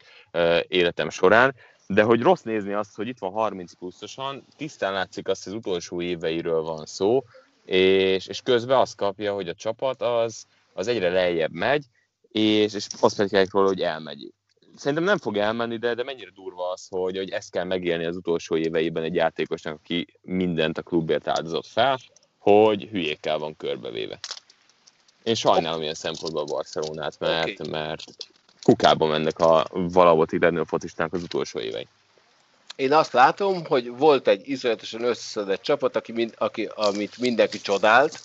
életem során, de hogy rossz nézni azt, hogy itt van 30 pluszosan, tisztán látszik azt, hogy az utolsó éveiről van szó, és, és közben azt kapja, hogy a csapat az, az egyre lejjebb megy, és, és azt pedig róla, hogy elmegy. Szerintem nem fog elmenni, de, de mennyire durva az, hogy, hogy ezt kell megélni az utolsó éveiben egy játékosnak, aki mindent a klubért áldozott fel, hogy hülyékkel van körbevéve. Én sajnálom ilyen szempontból a Barcelonát, mert, Oké. mert kukába mennek a valahol a focistának az utolsó évei. Én azt látom, hogy volt egy iszonyatosan összeszedett csapat, aki, mind, aki, amit mindenki csodált,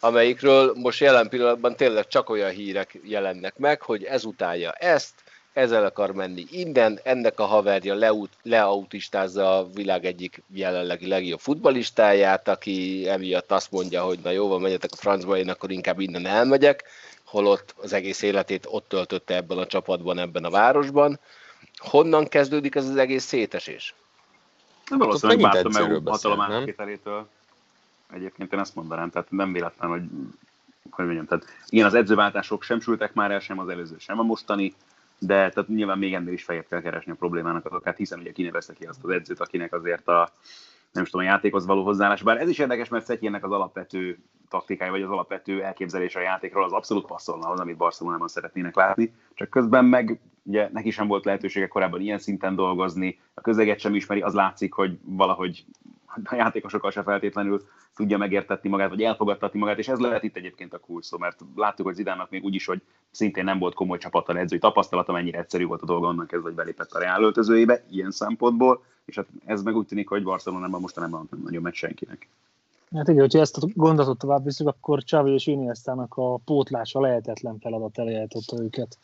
amelyikről most jelen pillanatban tényleg csak olyan hírek jelennek meg, hogy ez utálja ezt, ezzel akar menni innen, ennek a haverja leut, leautistázza a világ egyik jelenlegi legjobb futbalistáját, aki emiatt azt mondja, hogy na jó van, menjetek a francba, én akkor inkább innen elmegyek, holott az egész életét ott töltötte ebben a csapatban, ebben a városban. Honnan kezdődik ez az egész szétesés? Nem valószínűleg megint Bártom EU hatalom átvételétől. Egyébként én ezt mondanám, tehát nem véletlen, hogy hogy mondjam, tehát igen, az edzőváltások sem sültek már el, sem az előző, sem a mostani, de tehát nyilván még ennél is feljebb kell keresni a problémának az okát, hiszen ugye kinevezte ki azt az edzőt, akinek azért a nem is tudom, a játékhoz való hozzáállás. Bár ez is érdekes, mert Szetyénnek az alapvető taktikája, vagy az alapvető elképzelése a játékról az abszolút passzolna ahhoz, amit Barcelonában szeretnének látni. Csak közben meg ugye neki sem volt lehetősége korábban ilyen szinten dolgozni, a közeget sem ismeri, az látszik, hogy valahogy a játékosokkal se feltétlenül tudja megértetni magát, vagy elfogadtatni magát, és ez lehet itt egyébként a kulcs mert láttuk, hogy Zidánnak még úgyis, hogy szintén nem volt komoly csapattal edzői tapasztalata, mennyire egyszerű volt a dolga onnan kezdve, hogy belépett a Real öltözőjébe, ilyen szempontból, és hát ez meg úgy tűnik, hogy Barcelonában mostanában nem nagyon megy senkinek. Hát igen, hogyha ezt a gondolatot tovább visszük, akkor Xavi és Iniestának a pótlása lehetetlen feladat elé állította őket.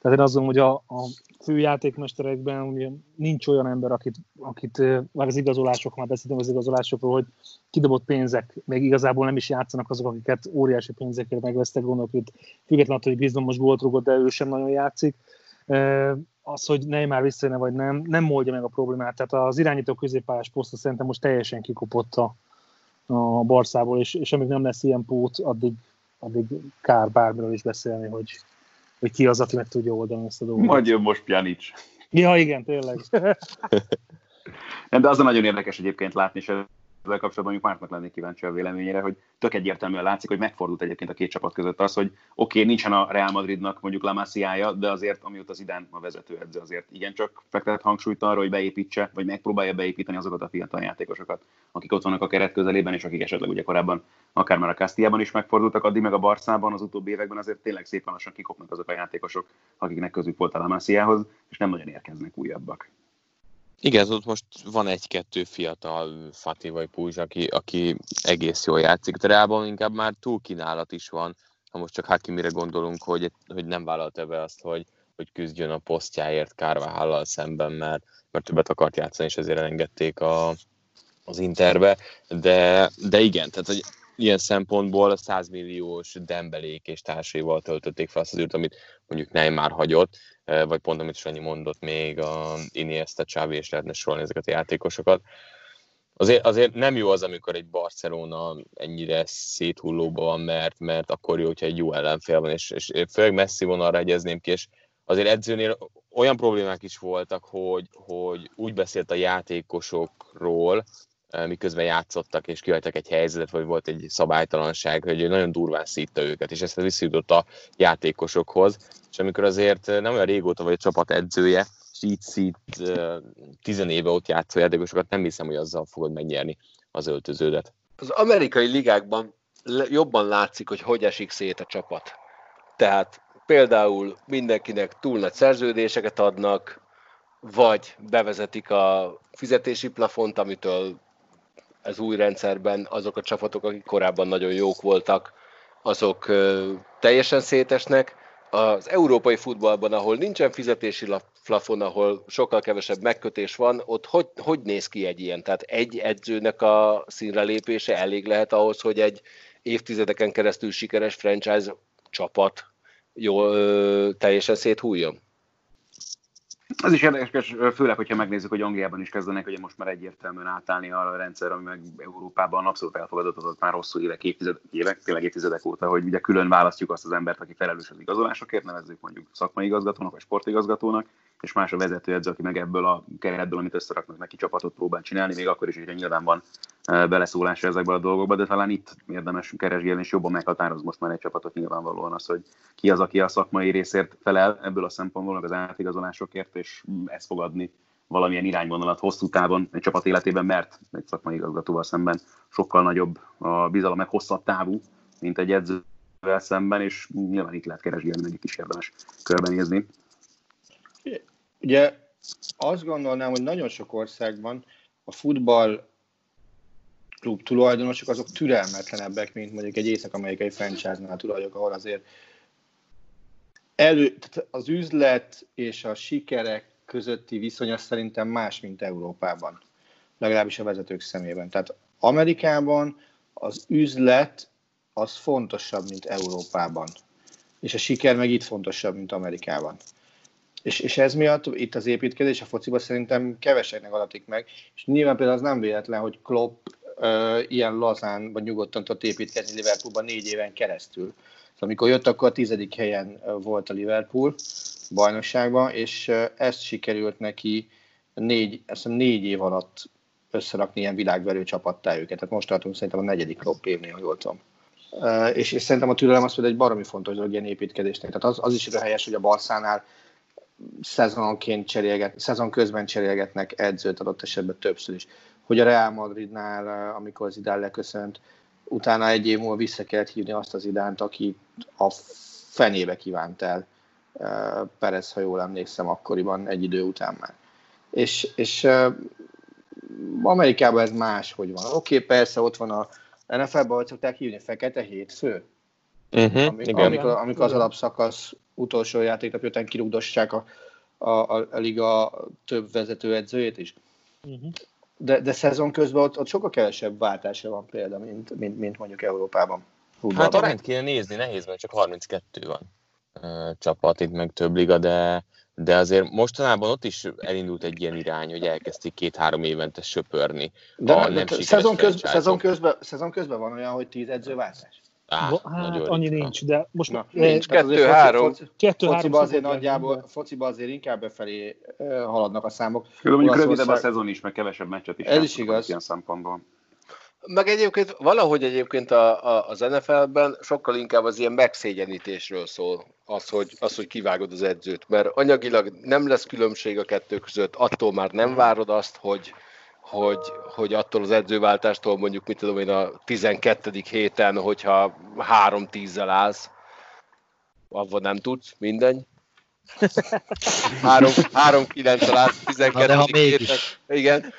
Tehát én azt gondolom, hogy a, a főjátékmesterekben ugye nincs olyan ember, akit, akit már az igazolások, már beszéltünk az igazolásokról, hogy kidobott pénzek, még igazából nem is játszanak azok, akiket óriási pénzekért megvesztek, gondolok itt függetlenül, attól, hogy most gólt rúgott, de ő sem nagyon játszik. Az, hogy Neymar visszajönne vagy nem, nem oldja meg a problémát. Tehát az irányító középpályás posztot szerintem most teljesen kikopott a, a Barszából, és, és amíg nem lesz ilyen pót, addig, addig kár bármiről is beszélni, hogy, hogy ki az, aki meg tudja oldani ezt a dolgot. Majd jön most Pjanic. Ja, igen, tényleg. Nem, [laughs] de az a nagyon érdekes egyébként látni, és ezzel kapcsolatban mondjuk Márknak lennék kíváncsi a véleményére, hogy tök egyértelműen látszik, hogy megfordult egyébként a két csapat között az, hogy oké, okay, nincsen a Real Madridnak mondjuk La de azért, amióta az idán a vezetőedző azért igencsak fektet hangsúlyt arra, hogy beépítse, vagy megpróbálja beépíteni azokat a fiatal játékosokat, akik ott vannak a keret közelében, és akik esetleg ugye korábban akár már a Castillában is megfordultak, addig meg a Barszában az utóbbi években azért tényleg szépen lassan kikopnak azok a játékosok, akiknek közük volt a La és nem nagyon érkeznek újabbak. Igen, ott most van egy-kettő fiatal Fati vagy Puzs, aki, aki egész jól játszik. De Reálban inkább már túl kínálat is van, ha most csak Hakimire gondolunk, hogy, hogy nem vállalta be azt, hogy, hogy küzdjön a posztjáért Carvajal szemben, mert, mert többet akart játszani, és ezért elengedték a, az Interbe. De, de igen, tehát hogy ilyen szempontból 100 milliós Dembelék és társaival töltötték fel azt az űrt, amit mondjuk Neymar hagyott, vagy pont amit Sanyi mondott még, a Iniesta, Xavi, és lehetne sorolni ezeket a játékosokat. Azért, azért nem jó az, amikor egy Barcelona ennyire széthullóban van, mert, mert akkor jó, hogyha egy jó ellenfél van, és, és főleg messzi vonalra egyezném ki, és azért edzőnél olyan problémák is voltak, hogy, hogy úgy beszélt a játékosokról, miközben játszottak és kihagytak egy helyzetet, vagy volt egy szabálytalanság, hogy nagyon durván szítta őket, és ezt visszajutott a játékosokhoz. És amikor azért nem olyan régóta vagy a csapat edzője, és így szít tizenéve ott játszó játékosokat, nem hiszem, hogy azzal fogod megnyerni az öltöződet. Az amerikai ligákban jobban látszik, hogy hogy esik szét a csapat. Tehát például mindenkinek túl nagy szerződéseket adnak, vagy bevezetik a fizetési plafont, amitől az új rendszerben azok a csapatok, akik korábban nagyon jók voltak, azok teljesen szétesnek. Az európai futballban, ahol nincsen fizetési plafon, ahol sokkal kevesebb megkötés van, ott hogy, hogy néz ki egy ilyen? Tehát egy edzőnek a színre lépése elég lehet ahhoz, hogy egy évtizedeken keresztül sikeres franchise csapat jól teljesen széthújjon? Az is érdekes, főleg, hogyha megnézzük, hogy Angliában is kezdenek, hogy most már egyértelműen átállni arra a rendszer, ami meg Európában abszolút ott már hosszú évek, évtizedek, évek, tényleg évtizedek óta, hogy ugye külön választjuk azt az embert, aki felelős az igazolásokért, nevezzük mondjuk szakmai igazgatónak vagy sportigazgatónak, és más a vezetőedző, aki meg ebből a keretből, amit összeraknak neki csapatot próbál csinálni, még akkor is, hogyha nyilván van beleszólása ezekbe a dolgokba, de talán itt érdemes keresgélni, és jobban meghatároz most már egy csapatot nyilvánvalóan az, hogy ki az, aki a szakmai részért felel ebből a szempontból, az átigazolásokért, és ezt fogadni valamilyen irányvonalat hosszú távon egy csapat életében, mert egy szakmai igazgatóval szemben sokkal nagyobb a bizalom, meg hosszabb távú, mint egy edzővel szemben, és nyilván itt lehet keresgélni, meg itt is érdemes körbenézni. Ugye azt gondolnám, hogy nagyon sok országban a futball klub tulajdonosok azok türelmetlenebbek, mint mondjuk egy észak-amerikai franchise-nál tulajok, ahol azért elő, tehát az üzlet és a sikerek közötti viszony szerintem más, mint Európában. Legalábbis a vezetők szemében. Tehát Amerikában az üzlet az fontosabb, mint Európában. És a siker meg itt fontosabb, mint Amerikában. És, és ez miatt itt az építkezés a fociban szerintem keveseknek adatik meg, és nyilván például az nem véletlen, hogy Klopp uh, ilyen lazán vagy nyugodtan tudott építkezni Liverpoolban négy éven keresztül. Szóval amikor jött, akkor a tizedik helyen volt a Liverpool bajnokságban, és ezt sikerült neki négy, ezt négy év alatt összerakni ilyen világverő csapattá őket. Tehát most tartunk szerintem a negyedik Klopp évnél, hogy jól tudom. És, és szerintem a türelem az egy baromi fontos dolog ilyen építkezésnek. Tehát az, az is helyes, hogy a Barszánál szezonként cserélget, szezon közben cserélgetnek edzőt adott esetben többször is. Hogy a Real Madridnál, eh, amikor az idán leköszönt, utána egy év múlva vissza kellett hívni azt az idánt, aki a fenébe kívánt el eh, Perez, ha jól emlékszem, akkoriban egy idő után már. És, és eh, Amerikában ez más, hogy van. Oké, okay, persze ott van a NFL-ben, hogy szokták hívni, fekete hétfő, uh-huh, amikor, amikor, amikor az alapszakasz utolsó játéknapja után kirúgdossák a, a, a, a liga több vezetőedzőjét is. Uh-huh. De, de szezon közben ott, ott sokkal kevesebb váltása van példa, mint, mint, mint mondjuk Európában. Futballban. Hát arányt kéne nézni, nehéz, mert csak 32 van csapat, itt meg több liga, de, de azért mostanában ott is elindult egy ilyen irány, hogy elkezdték két-három évente söpörni. De a nem szezon, köz, szezon, közben, szezon közben van olyan, hogy tíz edzőváltás. Á, hát annyi nincs, de most Na, nincs, kettő-három. Kettő, fociba azért nagyjából, fociba azért inkább befelé haladnak a számok. Jó, mondjuk rövidebb a szezon is, meg kevesebb meccset is. Ez is igaz. Ilyen szempontból. Meg egyébként valahogy egyébként a, a, az NFL-ben sokkal inkább az ilyen megszégyenítésről szól az hogy, az, hogy kivágod az edzőt, mert anyagilag nem lesz különbség a kettő között, attól már nem várod azt, hogy, hogy, hogy attól az edzőváltástól mondjuk, mit tudom én, a 12. héten, hogyha 3-10-zel állsz, avval nem tudsz, mindegy. [laughs] 3-9-el állsz 12. héten. Igen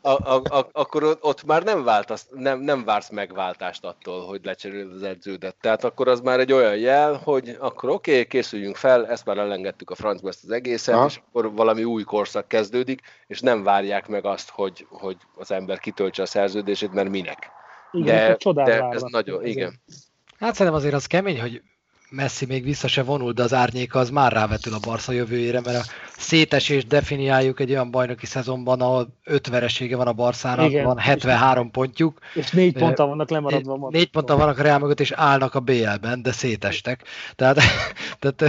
a, a, a, akkor ott már nem, váltasz, nem, nem vársz megváltást attól, hogy lecseréled az edződet. Tehát akkor az már egy olyan jel, hogy akkor oké, okay, készüljünk fel, ezt már elengedtük a francba ezt az egészet, ha. és akkor valami új korszak kezdődik, és nem várják meg azt, hogy, hogy az ember kitöltse a szerződését, mert minek. Igen, de, de ez nagyon, igen. Hát szerintem azért az kemény, hogy Messi még vissza se vonul, de az árnyéka az már rávetül a Barca jövőjére, mert a szétesést definiáljuk egy olyan bajnoki szezonban, ahol öt veresége van a Barszának, Igen, van 73 és pontjuk. És négy ponttal vannak lemaradva. Négy, négy ponttal vannak a Real mögött, és állnak a BL-ben, de szétestek. Tehát, [laughs] tehát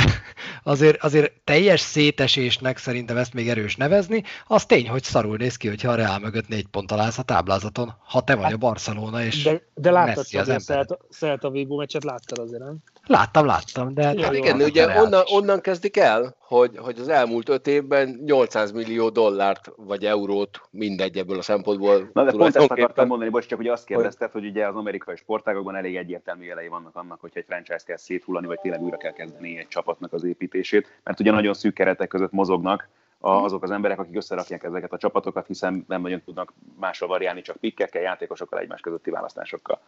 azért, azért teljes szétesésnek szerintem ezt még erős nevezni. Az tény, hogy szarul néz ki, hogyha a Real mögött négy ponttal állsz a táblázaton, ha te vagy a hát, Barcelona, és De, de láttad az a Celta Vigo meccset, láttad azért, nem? Láttam, láttam, de... Hát igen, ugye onnan, onnan kezdik el, hogy, hogy az elmúlt öt évben 800 millió dollárt vagy eurót, mindegy ebből a szempontból. Na de pont ezt akartam mondani, bocs, csak hogy azt kérdezted, hogy, ugye az amerikai sportágokban elég egyértelmű jelei vannak annak, hogy egy franchise kell széthullani, vagy tényleg újra kell kezdeni egy csapatnak az építését, mert ugye nagyon szűk keretek között mozognak, azok az emberek, akik összerakják ezeket a csapatokat, hiszen nem nagyon tudnak máshol variálni, csak pikkekkel, játékosokkal, egymás közötti választásokkal.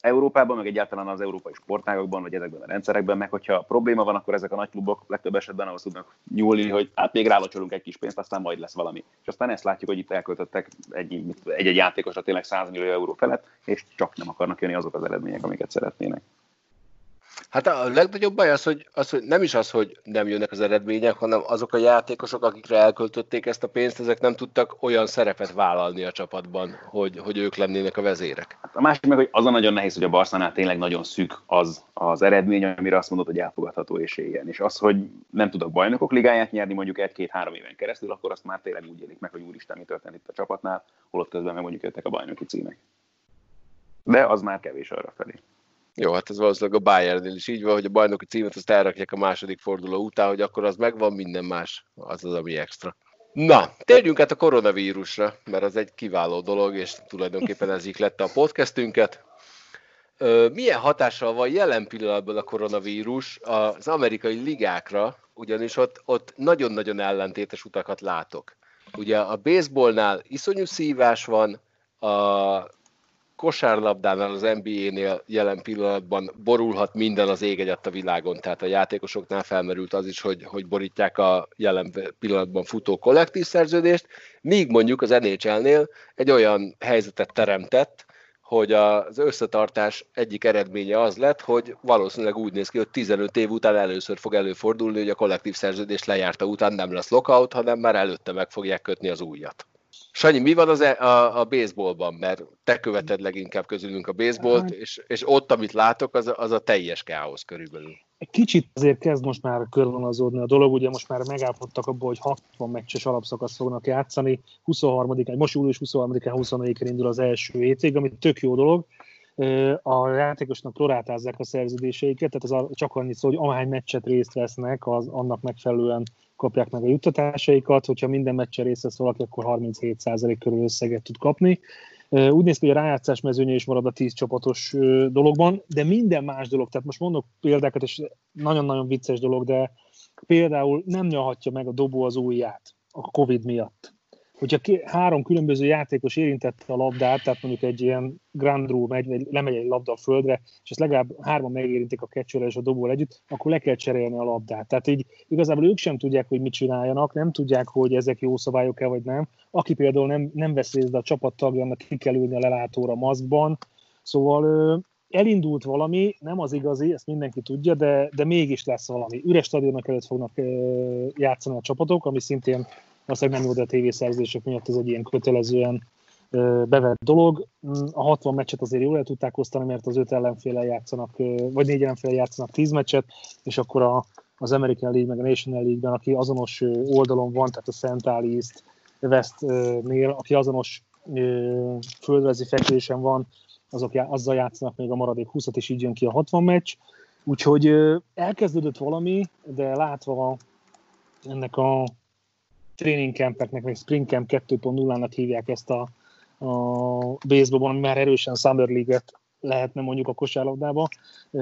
Európában, meg egyáltalán az európai sportágokban, vagy ezekben a rendszerekben, meg hogyha probléma van, akkor ezek a nagy klubok legtöbb esetben ahhoz tudnak nyúlni, hogy hát még rálocsolunk egy kis pénzt, aztán majd lesz valami. És aztán ezt látjuk, hogy itt elköltöttek egy-egy játékosra tényleg 100 millió euró felett, és csak nem akarnak jönni azok az eredmények, amiket szeretnének. Hát a legnagyobb baj az hogy, az, hogy nem is az, hogy nem jönnek az eredmények, hanem azok a játékosok, akikre elköltötték ezt a pénzt, ezek nem tudtak olyan szerepet vállalni a csapatban, hogy, hogy ők lennének a vezérek. Hát a másik meg, hogy az a nagyon nehéz, hogy a Barszánál tényleg nagyon szűk az az eredmény, amire azt mondod, hogy elfogadható és ilyen. És az, hogy nem tudok bajnokok ligáját nyerni mondjuk egy-két-három éven keresztül, akkor azt már tényleg úgy élik meg, hogy úristen, mi történt itt a csapatnál, holott közben meg mondjuk jöttek a bajnoki címek. De az már kevés arra felé. Jó, hát ez valószínűleg a Bayernnél is így van, hogy a bajnoki címet azt elrakják a második forduló után, hogy akkor az megvan, minden más, az az, ami extra. Na, térjünk át a koronavírusra, mert az egy kiváló dolog, és tulajdonképpen ez lett a podcastünket. Milyen hatással van jelen pillanatban a koronavírus az amerikai ligákra, ugyanis ott, ott nagyon-nagyon ellentétes utakat látok. Ugye a baseballnál iszonyú szívás van, a kosárlabdánál, az NBA-nél jelen pillanatban borulhat minden az ég egyet a világon, tehát a játékosoknál felmerült az is, hogy, hogy borítják a jelen pillanatban futó kollektív szerződést, míg mondjuk az NHL-nél egy olyan helyzetet teremtett, hogy az összetartás egyik eredménye az lett, hogy valószínűleg úgy néz ki, hogy 15 év után először fog előfordulni, hogy a kollektív szerződés lejárta után nem lesz lockout, hanem már előtte meg fogják kötni az újat. Sanyi, mi van az e, a, a baseballban? Mert te követed leginkább közülünk a baseballt, hát- és, és ott, amit látok, az, az a teljes káosz körülbelül. Egy kicsit azért kezd most már körvonalazódni a dolog, ugye most már megállapodtak abból, hogy 60 meccses alapszakasz fognak játszani, 23-án, most július 23-án, 24-én indul az első hétvég, ami tök jó dolog, a játékosnak prorátázzák a szerződéseiket, tehát az csak annyit szól, hogy ahány meccset részt vesznek, az annak megfelelően kapják meg a juttatásaikat, hogyha minden meccsen részt vesz valaki, akkor 37% körül összeget tud kapni. Úgy néz ki, hogy a rájátszás mezőnye is marad a 10 csapatos dologban, de minden más dolog, tehát most mondok példákat, és nagyon-nagyon vicces dolog, de például nem nyalhatja meg a dobó az ujját a Covid miatt hogyha három különböző játékos érintette a labdát, tehát mondjuk egy ilyen grand rule megy, vagy lemegy egy labda a földre, és ezt legalább hárman megérintik a catcher és a dobó együtt, akkor le kell cserélni a labdát. Tehát így igazából ők sem tudják, hogy mit csináljanak, nem tudják, hogy ezek jó szabályok-e vagy nem. Aki például nem, nem vesz részt, a csapattagja, annak ki kell ülni a lelátóra maszkban. Szóval elindult valami, nem az igazi, ezt mindenki tudja, de, de mégis lesz valami. Üres stadionok előtt fognak játszani a csapatok, ami szintén valószínűleg nem jó, de a tévészerzések miatt ez egy ilyen kötelezően bevett dolog. Mm, a 60 meccset azért jól el tudták osztani, mert az öt ellenféle játszanak, vagy négy ellenféle játszanak 10 meccset, és akkor a, az American League meg a National League-ben, aki azonos oldalon van, tehát a Central East West-nél, aki azonos földrajzi fekvésen van, azok azzal játszanak még a maradék 20-at, és így jön ki a 60 meccs. Úgyhogy elkezdődött valami, de látva ennek a training campeknek, meg spring camp 2.0-nak hívják ezt a, a baseballban, ami már erősen Summer League-et lehetne mondjuk a kosárlabdába.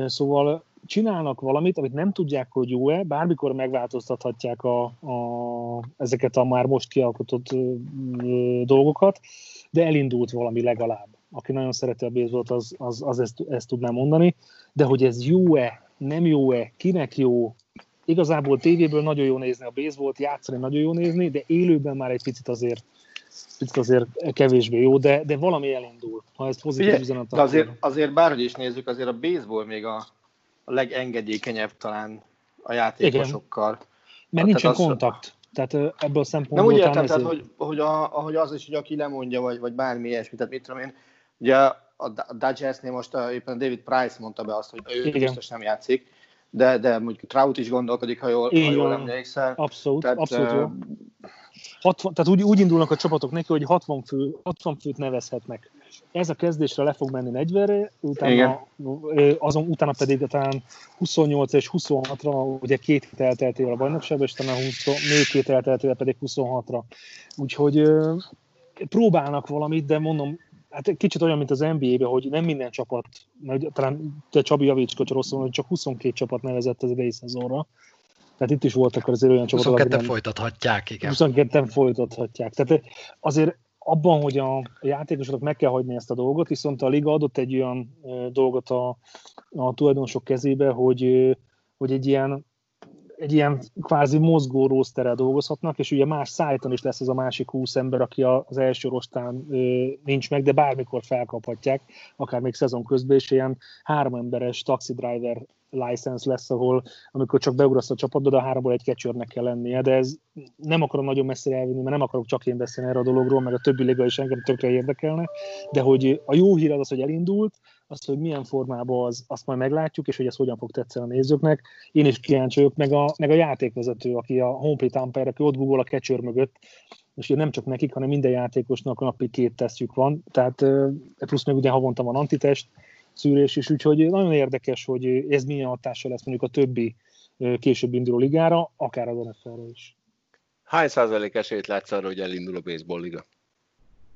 Szóval csinálnak valamit, amit nem tudják, hogy jó-e, bármikor megváltoztathatják a, a, ezeket a már most kialkotott ö, dolgokat, de elindult valami legalább. Aki nagyon szereti a baseballt, az, az, az ezt, ezt tudná mondani, de hogy ez jó-e, nem jó-e, kinek jó, igazából tévéből nagyon jó nézni a baseballt, játszani nagyon jó nézni, de élőben már egy picit azért picit azért kevésbé jó, de, de valami elindul, ha ez pozitív üzenet. De azért, azért bárhogy is nézzük, azért a baseball még a, a legengedékenyebb talán a játékosokkal. Igen. Mert nincsen kontakt. Tehát ebből a szempontból... Nem úgy értem, tehát, hogy, hogy, a, hogy az is, hogy aki lemondja, vagy, vagy bármi ilyesmi. Tehát mit tudom én, ugye a Dodgersnél most a, éppen David Price mondta be azt, hogy ő Igen. biztos nem játszik, de, de mondjuk Trout is gondolkodik, ha jól, ha jól emlékszel. Abszolút, tehát, abszolút jó. 60, tehát úgy, úgy indulnak a csapatok neki, hogy 60, fő, 60 főt nevezhetnek. Ez a kezdésre le fog menni 40-re, utána, azon, utána pedig talán 28 és 26-ra, ugye két hét elteltével a bajnokságban, és utána 20, még két elteltével pedig 26-ra. Úgyhogy próbálnak valamit, de mondom, hát kicsit olyan, mint az NBA-ben, hogy nem minden csapat, mert talán te Csabi javíts, hogy rosszul, hogy csak 22 csapat nevezett az idei szezonra. Tehát itt is voltak azért olyan csapatok, 22 nem, folytathatják, igen. 22 folytathatják. Tehát azért abban, hogy a játékosoknak meg kell hagyni ezt a dolgot, viszont a liga adott egy olyan dolgot a, a tulajdonosok kezébe, hogy, hogy egy ilyen egy ilyen kvázi mozgó rószterrel dolgozhatnak, és ugye más szájton is lesz az a másik húsz ember, aki az első rostán nincs meg, de bármikor felkaphatják, akár még szezon közben, és ilyen három emberes taxi driver license lesz, ahol amikor csak beugrasz a csapatba, de a háromból egy catchernek kell lennie, de ez nem akarom nagyon messzire elvinni, mert nem akarok csak én beszélni erre a dologról, meg a többi liga is engem tökre érdekelne, de hogy a jó hír az, az hogy elindult, azt, hogy milyen formában az, azt majd meglátjuk, és hogy ez hogyan fog tetszeni a nézőknek. Én is kíváncsi vagyok, meg a, meg a játékvezető, aki a honplate umpire, aki ott google a catcher mögött, és ugye nem csak nekik, hanem minden játékosnak a napi két tesztjük van, tehát plusz még ugye havonta van antitest, szűrés is, úgyhogy nagyon érdekes, hogy ez milyen hatással lesz mondjuk a többi később induló ligára, akár az NFL-re is. Hány százalék esélyt látsz arra, hogy elindul a baseball liga?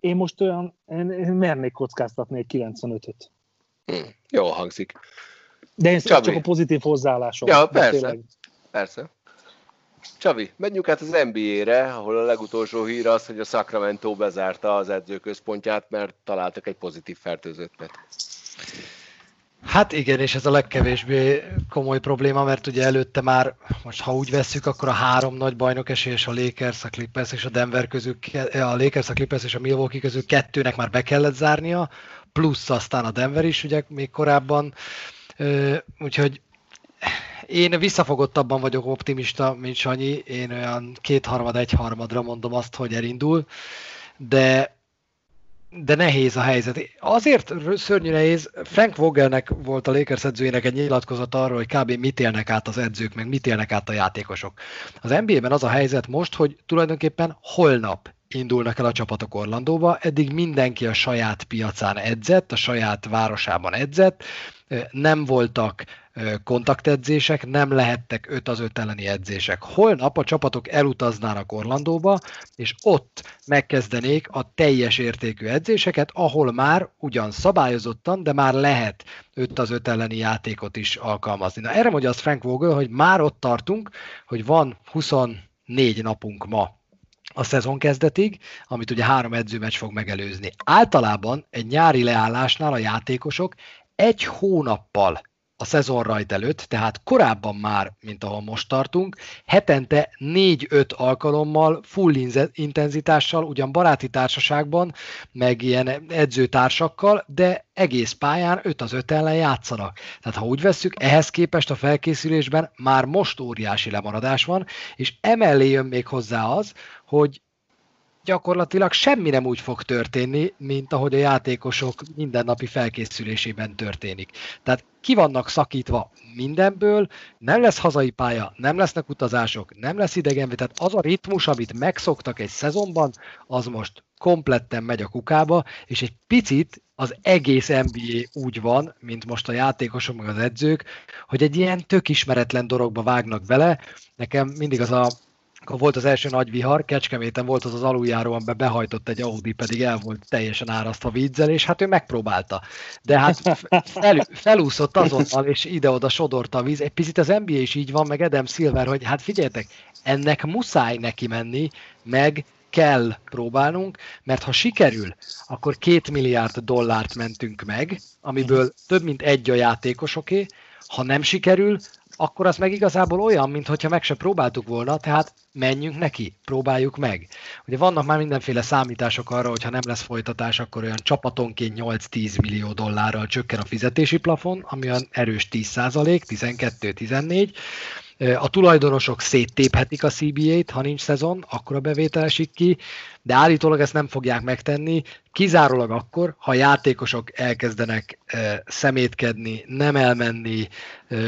Én most olyan, én, én mernék kockáztatni egy 95-öt. Hmm, jó hangzik. De én Csabi. csak a pozitív hozzáállásom. Ja, persze. Tényleg. Persze. Csavi, menjünk át az NBA-re, ahol a legutolsó hír az, hogy a Sacramento bezárta az edzőközpontját, mert találtak egy pozitív fertőzöttet. Hát igen, és ez a legkevésbé komoly probléma, mert ugye előtte már, most ha úgy vesszük, akkor a három nagy bajnok esélyes a Lakers, a Clippers és a Denver közül, a Lakers, a Clippers és a Milwaukee közül kettőnek már be kellett zárnia, plusz aztán a Denver is ugye még korábban, úgyhogy én visszafogottabban vagyok optimista, mint Sanyi, én olyan kétharmad, egyharmadra mondom azt, hogy elindul, de de nehéz a helyzet. Azért szörnyű nehéz. Frank Vogelnek volt a Lakers edzőjének egy nyilatkozat arról, hogy kb. mit élnek át az edzők, meg mit élnek át a játékosok. Az NBA-ben az a helyzet most, hogy tulajdonképpen holnap indulnak el a csapatok Orlandóba, eddig mindenki a saját piacán edzett, a saját városában edzett, nem voltak kontaktedzések, nem lehettek 5 az 5 elleni edzések. Holnap a csapatok elutaznának Orlandóba, és ott megkezdenék a teljes értékű edzéseket, ahol már ugyan szabályozottan, de már lehet 5 az 5 elleni játékot is alkalmazni. Na erre mondja az Frank Vogel, hogy már ott tartunk, hogy van 24 napunk ma a szezon kezdetig, amit ugye három edzőmeccs fog megelőzni. Általában egy nyári leállásnál a játékosok egy hónappal a szezon rajt előtt, tehát korábban már, mint ahol most tartunk, hetente 4-5 alkalommal full intenzitással, ugyan baráti társaságban, meg ilyen edzőtársakkal, de egész pályán 5 az 5 ellen játszanak. Tehát ha úgy vesszük, ehhez képest a felkészülésben már most óriási lemaradás van, és emellé jön még hozzá az, hogy gyakorlatilag semmi nem úgy fog történni, mint ahogy a játékosok mindennapi felkészülésében történik. Tehát ki vannak szakítva mindenből, nem lesz hazai pálya, nem lesznek utazások, nem lesz idegenvé, tehát az a ritmus, amit megszoktak egy szezonban, az most kompletten megy a kukába, és egy picit az egész NBA úgy van, mint most a játékosok, meg az edzők, hogy egy ilyen tök ismeretlen dologba vágnak bele. Nekem mindig az a akkor volt az első nagy vihar, Kecskeméten volt az az aluljáró, amiben behajtott egy Audi, pedig el volt teljesen árasztva vízzel, és hát ő megpróbálta. De hát fel, felúszott azonnal, és ide-oda sodorta a víz. Egy picit az NBA is így van, meg Adam Silver, hogy hát figyeljetek, ennek muszáj neki menni, meg kell próbálnunk, mert ha sikerül, akkor két milliárd dollárt mentünk meg, amiből több mint egy a játékosoké, ha nem sikerül, akkor az meg igazából olyan, mintha meg se próbáltuk volna, tehát menjünk neki, próbáljuk meg. Ugye vannak már mindenféle számítások arra, hogy ha nem lesz folytatás, akkor olyan csapatonként 8-10 millió dollárral csökken a fizetési plafon, ami olyan erős 10% 12-14, a tulajdonosok széttéphetik a CBA-t, ha nincs szezon, akkor a bevétel esik ki, de állítólag ezt nem fogják megtenni, kizárólag akkor, ha játékosok elkezdenek szemétkedni, nem elmenni,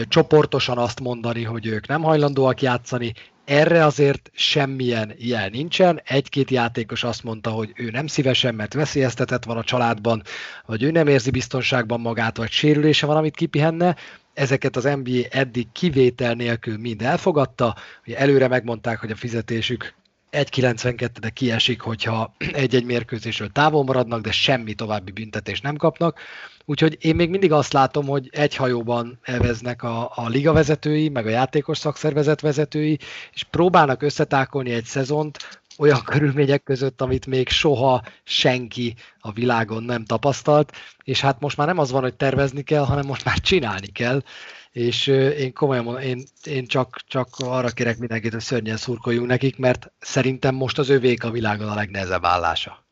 csoportosan azt mondani, hogy ők nem hajlandóak játszani, erre azért semmilyen jel nincsen. Egy-két játékos azt mondta, hogy ő nem szívesen, mert veszélyeztetett van a családban, vagy ő nem érzi biztonságban magát, vagy sérülése van, amit kipihenne ezeket az NBA eddig kivétel nélkül mind elfogadta, ugye előre megmondták, hogy a fizetésük 1,92, de kiesik, hogyha egy-egy mérkőzésről távol maradnak, de semmi további büntetést nem kapnak. Úgyhogy én még mindig azt látom, hogy egy hajóban elveznek a, a liga vezetői, meg a játékos szakszervezet vezetői, és próbálnak összetákolni egy szezont, olyan körülmények között, amit még soha senki a világon nem tapasztalt, és hát most már nem az van, hogy tervezni kell, hanem most már csinálni kell, és én komolyan mondom, én, én csak, csak arra kérek mindenkit, hogy szörnyen szurkoljunk nekik, mert szerintem most az övék a világon a legnehezebb állása.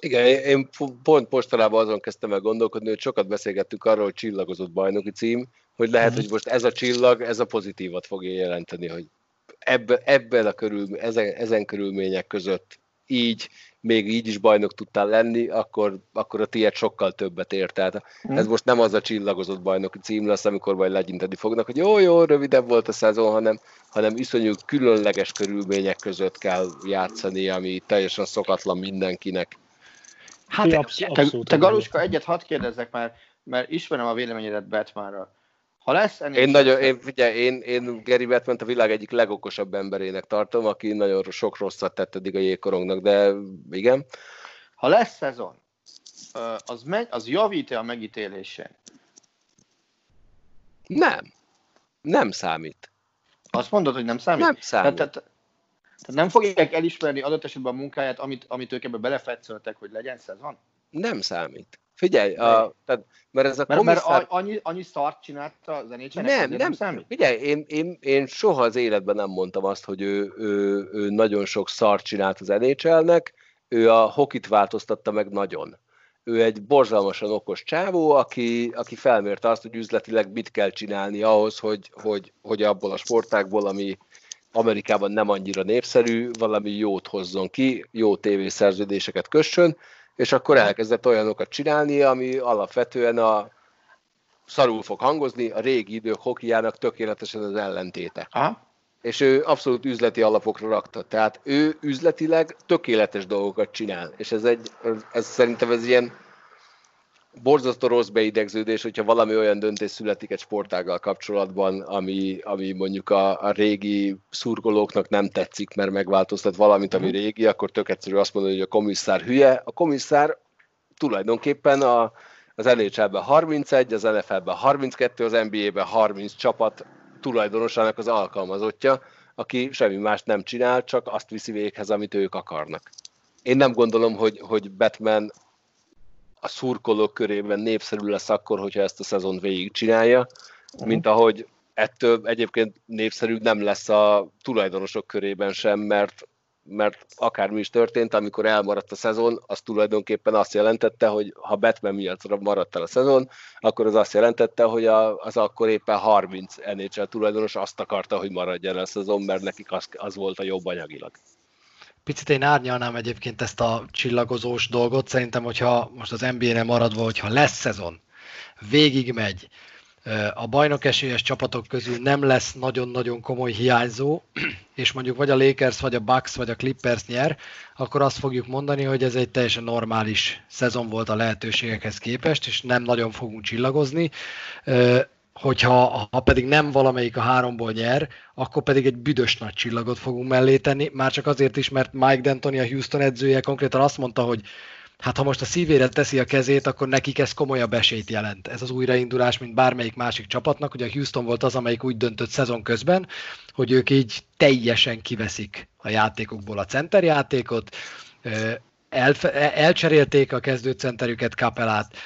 Igen, én pont mostanában azon kezdtem el gondolkodni, hogy sokat beszélgettük arról, hogy csillagozott bajnoki cím, hogy lehet, mm-hmm. hogy most ez a csillag, ez a pozitívat fogja jelenteni, hogy ebben, ebben a körül, ezen, ezen körülmények között így, még így is bajnok tudtál lenni, akkor, akkor a tiéd sokkal többet ér. Tehát mm. ez most nem az a csillagozott bajnoki cím lesz, amikor majd legyinteni fognak, hogy jó, jó, rövidebb volt a szezon, hanem, hanem iszonyú különleges körülmények között kell játszani, ami teljesen szokatlan mindenkinek. Hát, absz- te, te Galuska, egyet hadd kérdezzek már, mert ismerem a véleményedet Batmanra. Ha lesz ennél én, nagyon, én, figyelj, én, én Gary Batman a világ egyik legokosabb emberének tartom, aki nagyon sok rosszat tett eddig a jégkorongnak, de igen. Ha lesz szezon, az, megy, az javít-e a megítélésén? Nem. Nem számít. Azt mondod, hogy nem számít? Nem számít. Tehát, tehát, tehát nem fogják elismerni adott esetben a munkáját, amit, amit ők ebbe belefetszöltek, hogy legyen szezon? Nem számít. Figyelj, a, tehát, mert ez a mert, komisszár... mert annyi, annyi szart csinálta az nhl nem, nem, nem. Figyelj, én, én, én soha az életben nem mondtam azt, hogy ő, ő, ő nagyon sok szart csinált az NHL-nek, ő a hokit változtatta meg nagyon. Ő egy borzalmasan okos csávó, aki, aki felmérte azt, hogy üzletileg mit kell csinálni ahhoz, hogy, hogy, hogy abból a sportákból, ami Amerikában nem annyira népszerű, valami jót hozzon ki, jó tévészerződéseket kössön, és akkor elkezdett olyanokat csinálni, ami alapvetően a szarul fog hangozni, a régi idők hokiának tökéletesen az ellentéte. Aha. És ő abszolút üzleti alapokra rakta. Tehát ő üzletileg tökéletes dolgokat csinál. És ez, egy, ez, szerintem ez ilyen borzasztó rossz beidegződés, hogyha valami olyan döntés születik egy sportággal kapcsolatban, ami, ami mondjuk a, a régi szurkolóknak nem tetszik, mert megváltoztat valamit, ami mhm. régi, akkor tök egyszerű azt mondani, hogy a komisszár hülye. A komisszár tulajdonképpen a, az NHL-ben 31, az NFL-ben 32, az NBA-ben 30 csapat tulajdonosának az alkalmazottja, aki semmi mást nem csinál, csak azt viszi véghez, amit ők akarnak. Én nem gondolom, hogy, hogy Batman a szurkolók körében népszerű lesz akkor, hogyha ezt a szezon végigcsinálja, uh-huh. mint ahogy ettől egyébként népszerű nem lesz a tulajdonosok körében sem, mert mert akármi is történt, amikor elmaradt a szezon, az tulajdonképpen azt jelentette, hogy ha Batman miatt maradt el a szezon, akkor az azt jelentette, hogy a, az akkor éppen 30 NHL tulajdonos azt akarta, hogy maradjon a szezon, mert nekik az, az volt a jobb anyagilag. Picit én árnyalnám egyébként ezt a csillagozós dolgot. Szerintem, hogyha most az NBA-nél maradva, hogyha lesz szezon, végig megy, a bajnok esélyes csapatok közül nem lesz nagyon-nagyon komoly hiányzó, [clears throat] és mondjuk vagy a Lakers, vagy a Bucks, vagy a Clippers nyer, akkor azt fogjuk mondani, hogy ez egy teljesen normális szezon volt a lehetőségekhez képest, és nem nagyon fogunk csillagozni hogyha ha pedig nem valamelyik a háromból nyer, akkor pedig egy büdös nagy csillagot fogunk mellé tenni, már csak azért is, mert Mike D'Antoni, a Houston edzője konkrétan azt mondta, hogy hát ha most a szívére teszi a kezét, akkor nekik ez komolyabb esélyt jelent. Ez az újraindulás, mint bármelyik másik csapatnak. Ugye a Houston volt az, amelyik úgy döntött szezon közben, hogy ők így teljesen kiveszik a játékokból a centerjátékot, elfe, elcserélték a kezdőcenterüket Kapelát,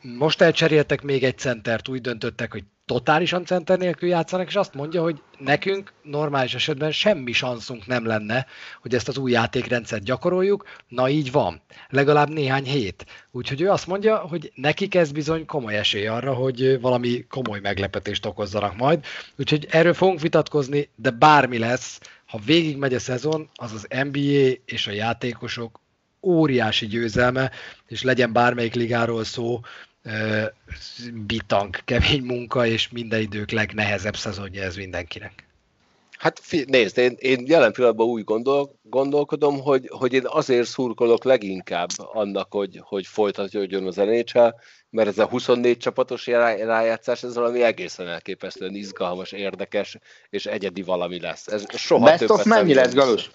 most elcseréltek még egy centert, úgy döntöttek, hogy totálisan center nélkül játszanak, és azt mondja, hogy nekünk normális esetben semmi szanszunk nem lenne, hogy ezt az új játékrendszert gyakoroljuk, na így van, legalább néhány hét. Úgyhogy ő azt mondja, hogy nekik ez bizony komoly esély arra, hogy valami komoly meglepetést okozzanak majd. Úgyhogy erről fogunk vitatkozni, de bármi lesz, ha végigmegy a szezon, az az NBA és a játékosok óriási győzelme, és legyen bármelyik ligáról szó, bitang, kemény munka, és minden idők legnehezebb szezonja ez mindenkinek. Hát nézd, én, én jelen pillanatban úgy gondol, gondolkodom, hogy, hogy én azért szurkolok leginkább annak, hogy, hogy folytatjon az NHL, mert ez a 24 csapatos rájátszás, ez valami egészen elképesztően izgalmas, érdekes és egyedi valami lesz. Ez soha Best of mennyi lesz, Galus?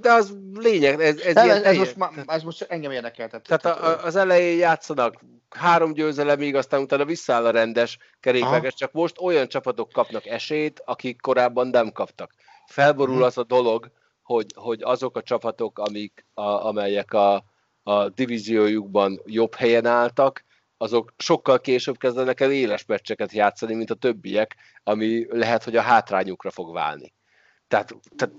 De az lényeg, ez, ez, ez, ilyen, ez, most, ez most engem érdekeltet. Tehát a, az elején játszanak három győzelemig, aztán utána visszaáll a rendes kerékvágás, csak most olyan csapatok kapnak esélyt, akik korábban nem kaptak. Felborul hmm. az a dolog, hogy, hogy azok a csapatok, amik, a, amelyek a, a divíziójukban jobb helyen álltak, azok sokkal később kezdenek el éles meccseket játszani, mint a többiek, ami lehet, hogy a hátrányukra fog válni. Tehát, tehát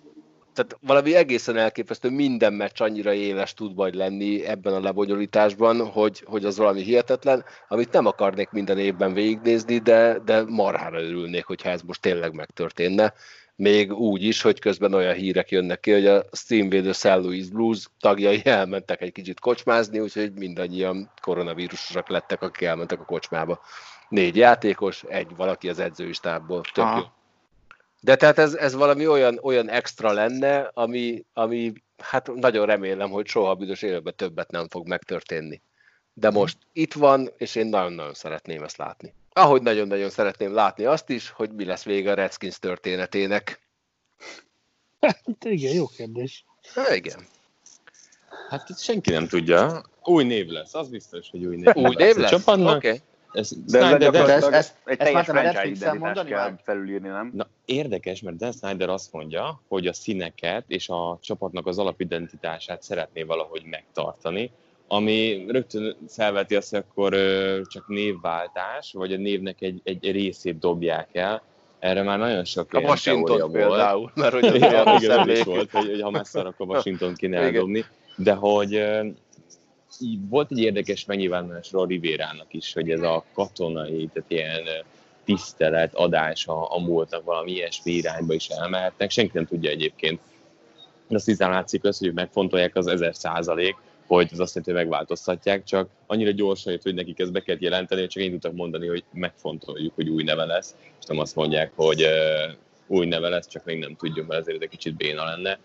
tehát valami egészen elképesztő, minden meccs annyira éles tud majd lenni ebben a lebonyolításban, hogy, hogy az valami hihetetlen, amit nem akarnék minden évben végignézni, de, de marhára örülnék, hogyha ez most tényleg megtörténne. Még úgy is, hogy közben olyan hírek jönnek ki, hogy a Steamvédő St. Louis Blues tagjai elmentek egy kicsit kocsmázni, úgyhogy mindannyian koronavírusosak lettek, akik elmentek a kocsmába. Négy játékos, egy valaki az edzői stábból. Tök jó de tehát ez, ez valami olyan, olyan extra lenne, ami, ami hát nagyon remélem, hogy soha a büdös életben többet nem fog megtörténni. De most itt van, és én nagyon-nagyon szeretném ezt látni. Ahogy nagyon-nagyon szeretném látni azt is, hogy mi lesz vége a Redskins történetének. Hát igen, jó kérdés. Ha, igen. Hát itt senki nem tudja. Új név lesz, az biztos, hogy új név Új név lesz? Oké. Okay. Ez, de Snyder, de ez, ez, egy teljes franchise identitást kell felülírni, nem? Na, érdekes, mert Dan Snyder azt mondja, hogy a színeket és a csapatnak az alapidentitását szeretné valahogy megtartani, ami rögtön felveti azt, hogy akkor csak névváltás, vagy a névnek egy, egy részét dobják el. Erre már nagyon sok a Washington például, mert hogy igen, igen, is volt, hogy, hogy ha messze a Washington kéne eldobni, de hogy így volt egy érdekes megnyilvánulásról Rivérának is, hogy ez a katonai, tehát ilyen tisztelet adása a múltnak valami ilyesmi irányba is elmehetnek. Senki nem tudja egyébként. Azt hiszem látszik az, hogy megfontolják az ezer százalék, hogy az azt jelenti, hogy megváltoztatják, csak annyira gyorsan jött, hogy nekik ezt be kellett jelenteni, csak én tudtak mondani, hogy megfontoljuk, hogy új neve lesz, és nem azt mondják, hogy új neve lesz, csak még nem tudjuk, mert azért egy kicsit béna lenne.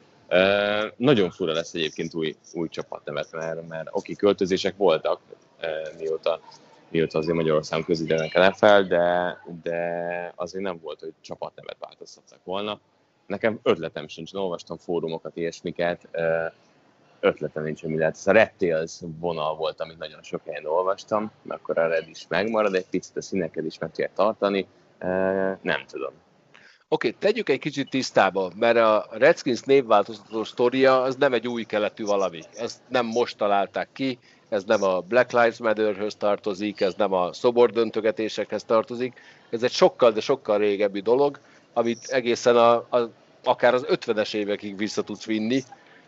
Nagyon fura lesz egyébként új, új csapatnevet, mert, mert oké, költözések voltak, uh, mióta, mióta azért Magyarország közítenek NFL, de, de azért nem volt, hogy csapatnevet változtattak volna. Nekem ötletem sincs, olvastam fórumokat, ilyesmiket, uh, ötletem nincs, hogy mi lehet. Ez a Red Tails vonal volt, amit nagyon sok helyen olvastam, akkor a Red is megmarad, egy picit a színeket is meg tudják tartani, nem tudom. Oké, okay, tegyük egy kicsit tisztába, mert a Redskins névváltoztató sztoria az nem egy új keletű valami. Ezt nem most találták ki, ez nem a Black Lives Matter-höz tartozik, ez nem a szobordöntögetésekhez tartozik, ez egy sokkal, de sokkal régebbi dolog, amit egészen a, a, akár az 50-es évekig vissza tudsz vinni,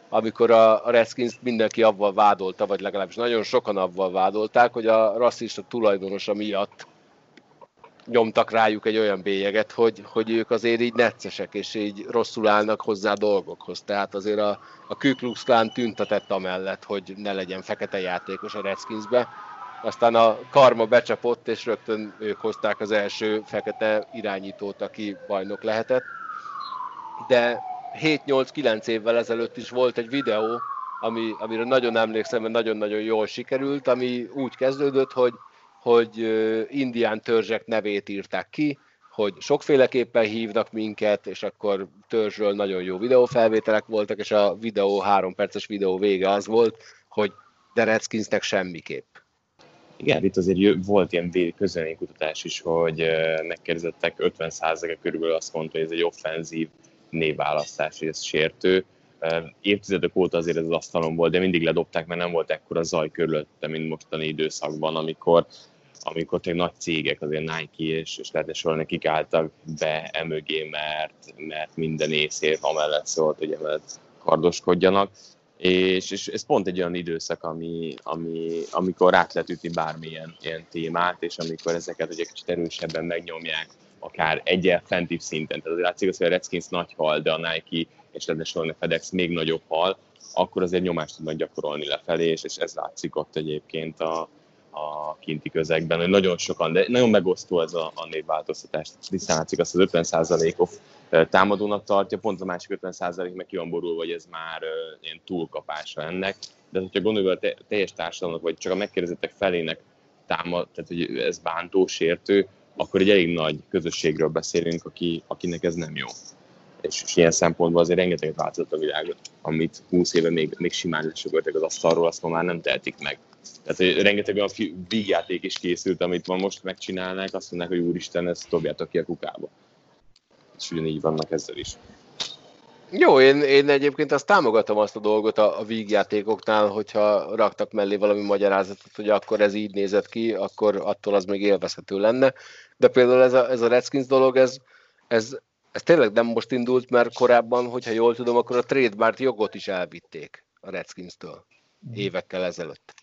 amikor a, a Redskins mindenki avval vádolta, vagy legalábbis nagyon sokan avval vádolták, hogy a rasszista tulajdonosa miatt nyomtak rájuk egy olyan bélyeget, hogy, hogy ők azért így neccesek, és így rosszul állnak hozzá dolgokhoz. Tehát azért a, a Ku Klux Klan tüntetett amellett, hogy ne legyen fekete játékos a Redskinsbe. Aztán a karma becsapott, és rögtön ők hozták az első fekete irányítót, aki bajnok lehetett. De 7-8-9 évvel ezelőtt is volt egy videó, ami, amire nagyon emlékszem, mert nagyon-nagyon jól sikerült, ami úgy kezdődött, hogy hogy indián törzsek nevét írták ki, hogy sokféleképpen hívnak minket, és akkor törzsről nagyon jó videófelvételek voltak, és a videó, három perces videó vége az volt, hogy de Redskinsnek semmiképp. Igen, itt azért volt ilyen kutatás is, hogy megkérdezettek 50%-a körülbelül azt mondta, hogy ez egy offenzív névválasztás, hogy ez sértő. Évtizedek óta azért ez az asztalon volt, de mindig ledobták, mert nem volt ekkora zaj körülötte, mint mostani időszakban, amikor amikor tényleg nagy cégek, azért Nike és, és lehetne sorolni, nekik álltak be emögé, mert, mert minden észért amellett szólt, hogy emellett kardoskodjanak. És, és ez pont egy olyan időszak, ami, ami, amikor át lehet ütni bármilyen ilyen témát, és amikor ezeket egy kicsit erősebben megnyomják, akár egyel fentibb szinten. Tehát azért látszik, hogy a Redskins nagy hal, de a Nike és lehetne a FedEx még nagyobb hal, akkor azért nyomást tudnak gyakorolni lefelé, és, és ez látszik ott egyébként a, a kinti közegben, hogy nagyon sokan, de nagyon megosztó ez a, a névváltoztatás. Tisztán látszik azt az 50%-ot támadónak tartja, pont a másik 50% meg ki van borulva, hogy ez már ilyen túlkapása ennek. De hogyha gondolja a te, teljes társadalomnak, vagy csak a megkérdezettek felének támad, tehát hogy ez bántó, sértő, akkor egy elég nagy közösségről beszélünk, aki, akinek ez nem jó. És, és ilyen szempontból azért rengeteget változott a világot, amit 20 éve még, még simán lesögöltek az asztalról, azt ma már nem tehetik meg. Tehát rengeteg olyan vígjáték is készült, amit ma most megcsinálnák, azt mondják, hogy úristen, ezt dobjátok ki a kukába. És ugyanígy vannak ezzel is. Jó, én, én egyébként azt támogatom azt a dolgot a, a vígjátékoknál, hogyha raktak mellé valami magyarázatot, hogy akkor ez így nézett ki, akkor attól az még élvezhető lenne. De például ez a, ez a Redskins dolog, ez, ez, ez tényleg nem most indult, mert korábban, hogyha jól tudom, akkor a trademark jogot is elvitték a Redskins-től évekkel ezelőtt.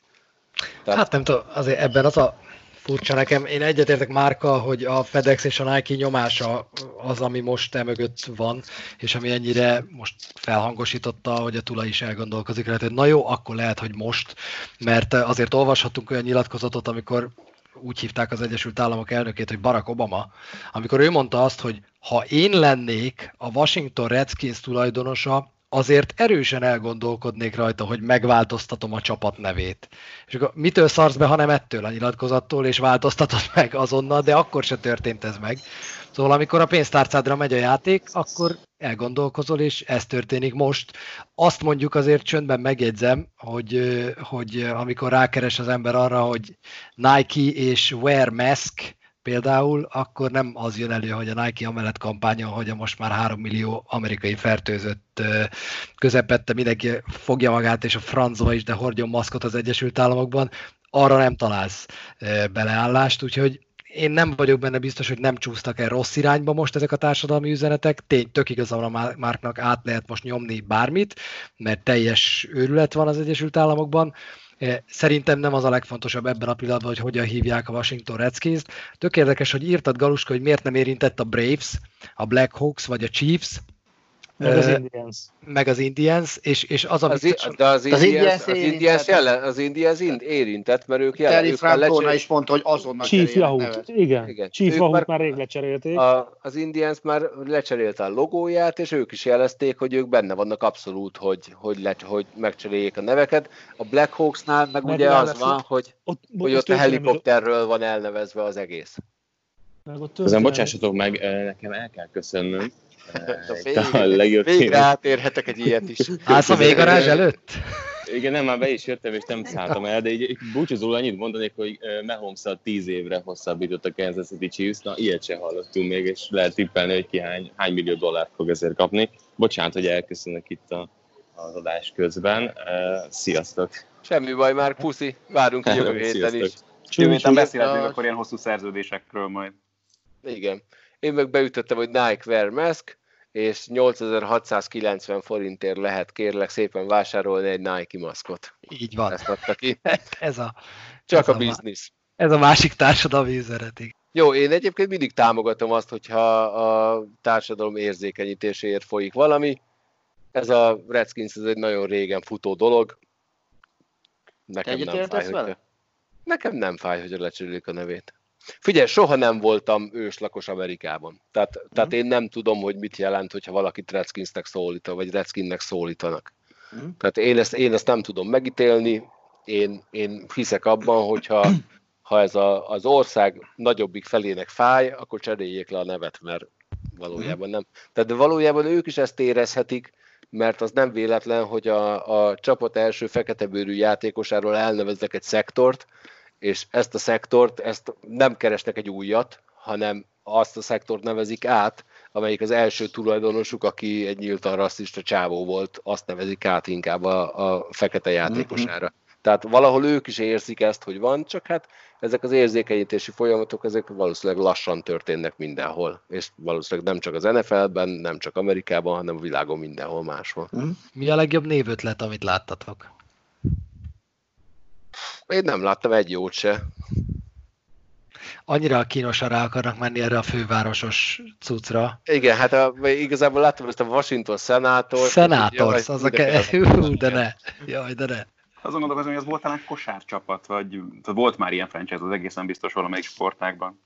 Tehát... Hát nem tudom, azért ebben az a furcsa nekem. Én egyetértek Márka, hogy a FedEx és a Nike nyomása az, ami most emögött van, és ami ennyire most felhangosította, hogy a Tula is elgondolkozik lehet, hogy na jó, akkor lehet, hogy most, mert azért olvashatunk olyan nyilatkozatot, amikor úgy hívták az Egyesült Államok elnökét, hogy Barack Obama, amikor ő mondta azt, hogy ha én lennék a Washington Redskins tulajdonosa, azért erősen elgondolkodnék rajta, hogy megváltoztatom a csapat nevét. És akkor mitől szarsz be, ha nem ettől a nyilatkozattól, és változtatod meg azonnal, de akkor se történt ez meg. Szóval amikor a pénztárcádra megy a játék, akkor elgondolkozol, és ez történik most. Azt mondjuk azért csöndben megjegyzem, hogy, hogy amikor rákeres az ember arra, hogy Nike és Wear Mask, például, akkor nem az jön elő, hogy a Nike amellett kampányon, hogy a most már 3 millió amerikai fertőzött közepette mindenki fogja magát, és a francba is, de hordjon maszkot az Egyesült Államokban, arra nem találsz beleállást, úgyhogy én nem vagyok benne biztos, hogy nem csúsztak el rossz irányba most ezek a társadalmi üzenetek. Tény, tök igazán a Márknak át lehet most nyomni bármit, mert teljes őrület van az Egyesült Államokban. Szerintem nem az a legfontosabb ebben a pillanatban, hogy hogyan hívják a Washington Redskins-t. Tök érdekes, hogy írtad Galuska, hogy miért nem érintett a Braves, a Black Hawks vagy a Chiefs, meg az Indians. Meg az Indians, és, és az, az, biztos, de az, az Indians, az Indians, jelen, az Indians érintett, mert ők jelen. Terry Francona is mondta, hogy azonnal Chief Yahoo, igen. igen. Chief Yahoo már, már rég lecserélték. A, az Indians már lecserélte a logóját, és ők is jelezték, hogy ők benne vannak abszolút, hogy, hogy, le, hogy megcseréljék a neveket. A Black Hawksnál meg ugye az van, hogy ott, hogy ott a helikopterről van elnevezve az egész. Ezen bocsássatok meg, nekem el kell köszönnöm végre, végre átérhetek egy ilyet is. [laughs] Állsz a véggarázs előtt? Igen, nem, már be is jöttem, és nem szálltam el, de így búcsúzóul annyit mondanék, hogy mahomes tíz évre hosszabbított a Kansas City Chiefs, na ilyet se hallottunk még, és lehet tippelni, hogy ki hány, hány millió dollárt fog ezért kapni. Bocsánat, hogy elköszönök itt a, az adás közben. Sziasztok! Semmi baj, már puszi, várunk [laughs] jövő héten is. Jövő héten beszélhetünk akkor ilyen hosszú szerződésekről majd. Igen. Én meg beütöttem, hogy Nike Wear Mask, és 8690 forintért lehet kérlek szépen vásárolni egy Nike maszkot. Így van. Ezt adta ki. [laughs] ez a, Csak ez a, a biznisz. Ez a másik társadalmi üzenetig. Jó, én egyébként mindig támogatom azt, hogyha a társadalom érzékenyítéséért folyik valami. Ez a Redskins ez egy nagyon régen futó dolog. Nekem nem fáj, hogy... Nekem nem fáj, hogy lecserélik a nevét. Figyelj, soha nem voltam őslakos Amerikában. Tehát, mm. tehát én nem tudom, hogy mit jelent, hogyha valakit Redskinsnek szólítanak, vagy Redskinnek szólítanak. Mm. Tehát én ezt, én ezt nem tudom megítélni, én, én hiszek abban, hogyha [clears throat] ha ez a, az ország nagyobbik felének fáj, akkor cseréljék le a nevet, mert valójában nem. Tehát de valójában ők is ezt érezhetik, mert az nem véletlen, hogy a, a csapat első feketebőrű játékosáról elneveznek egy szektort, és ezt a szektort, ezt nem keresnek egy újat, hanem azt a szektort nevezik át, amelyik az első tulajdonosuk, aki egy nyíltan rasszista csávó volt, azt nevezik át inkább a, a fekete játékosára. Tehát valahol ők is érzik ezt, hogy van, csak hát ezek az érzékenyítési folyamatok, ezek valószínűleg lassan történnek mindenhol. És valószínűleg nem csak az NFL-ben, nem csak Amerikában, hanem a világon mindenhol máshol. Mi a legjobb névötlet, amit láttatok? Én nem láttam egy jót se. Annyira kínosan rá akarnak menni erre a fővárosos cuccra. Igen, hát a, igazából láttam ezt a Washington Senators. Senators, az a ke... [laughs] Hú, de ne. Jaj, de ne. Azon gondolkozom, hogy az volt talán kosárcsapat, vagy volt már ilyen franchise, az egészen biztos valamelyik sportágban.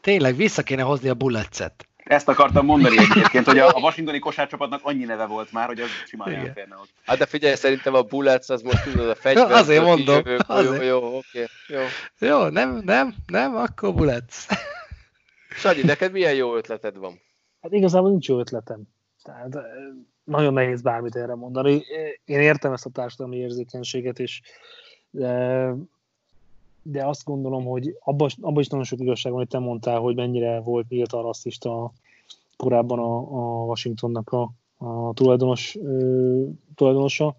Tényleg, vissza kéne hozni a Bulletset. Ezt akartam mondani egyébként, hogy a, a washingtoni kosárcsapatnak annyi neve volt már, hogy az simán Igen. elférne ott. Hát de figyelj, szerintem a Bullets az most tudod a fegyver. Azért mondom, Jó, azért. jó, oké, jó. Jó, nem, nem, nem, akkor Bullets. Sanyi, neked milyen jó ötleted van? Hát igazából nincs jó ötletem. Tehát eh, nagyon nehéz bármit erre mondani. Én értem ezt a társadalmi érzékenységet, és de, azt gondolom, hogy abban abba is nagyon sok igazság van, hogy te mondtál, hogy mennyire volt nyíltan rasszista korábban a, a Washingtonnak a, a tulajdonos, ö, tulajdonosa.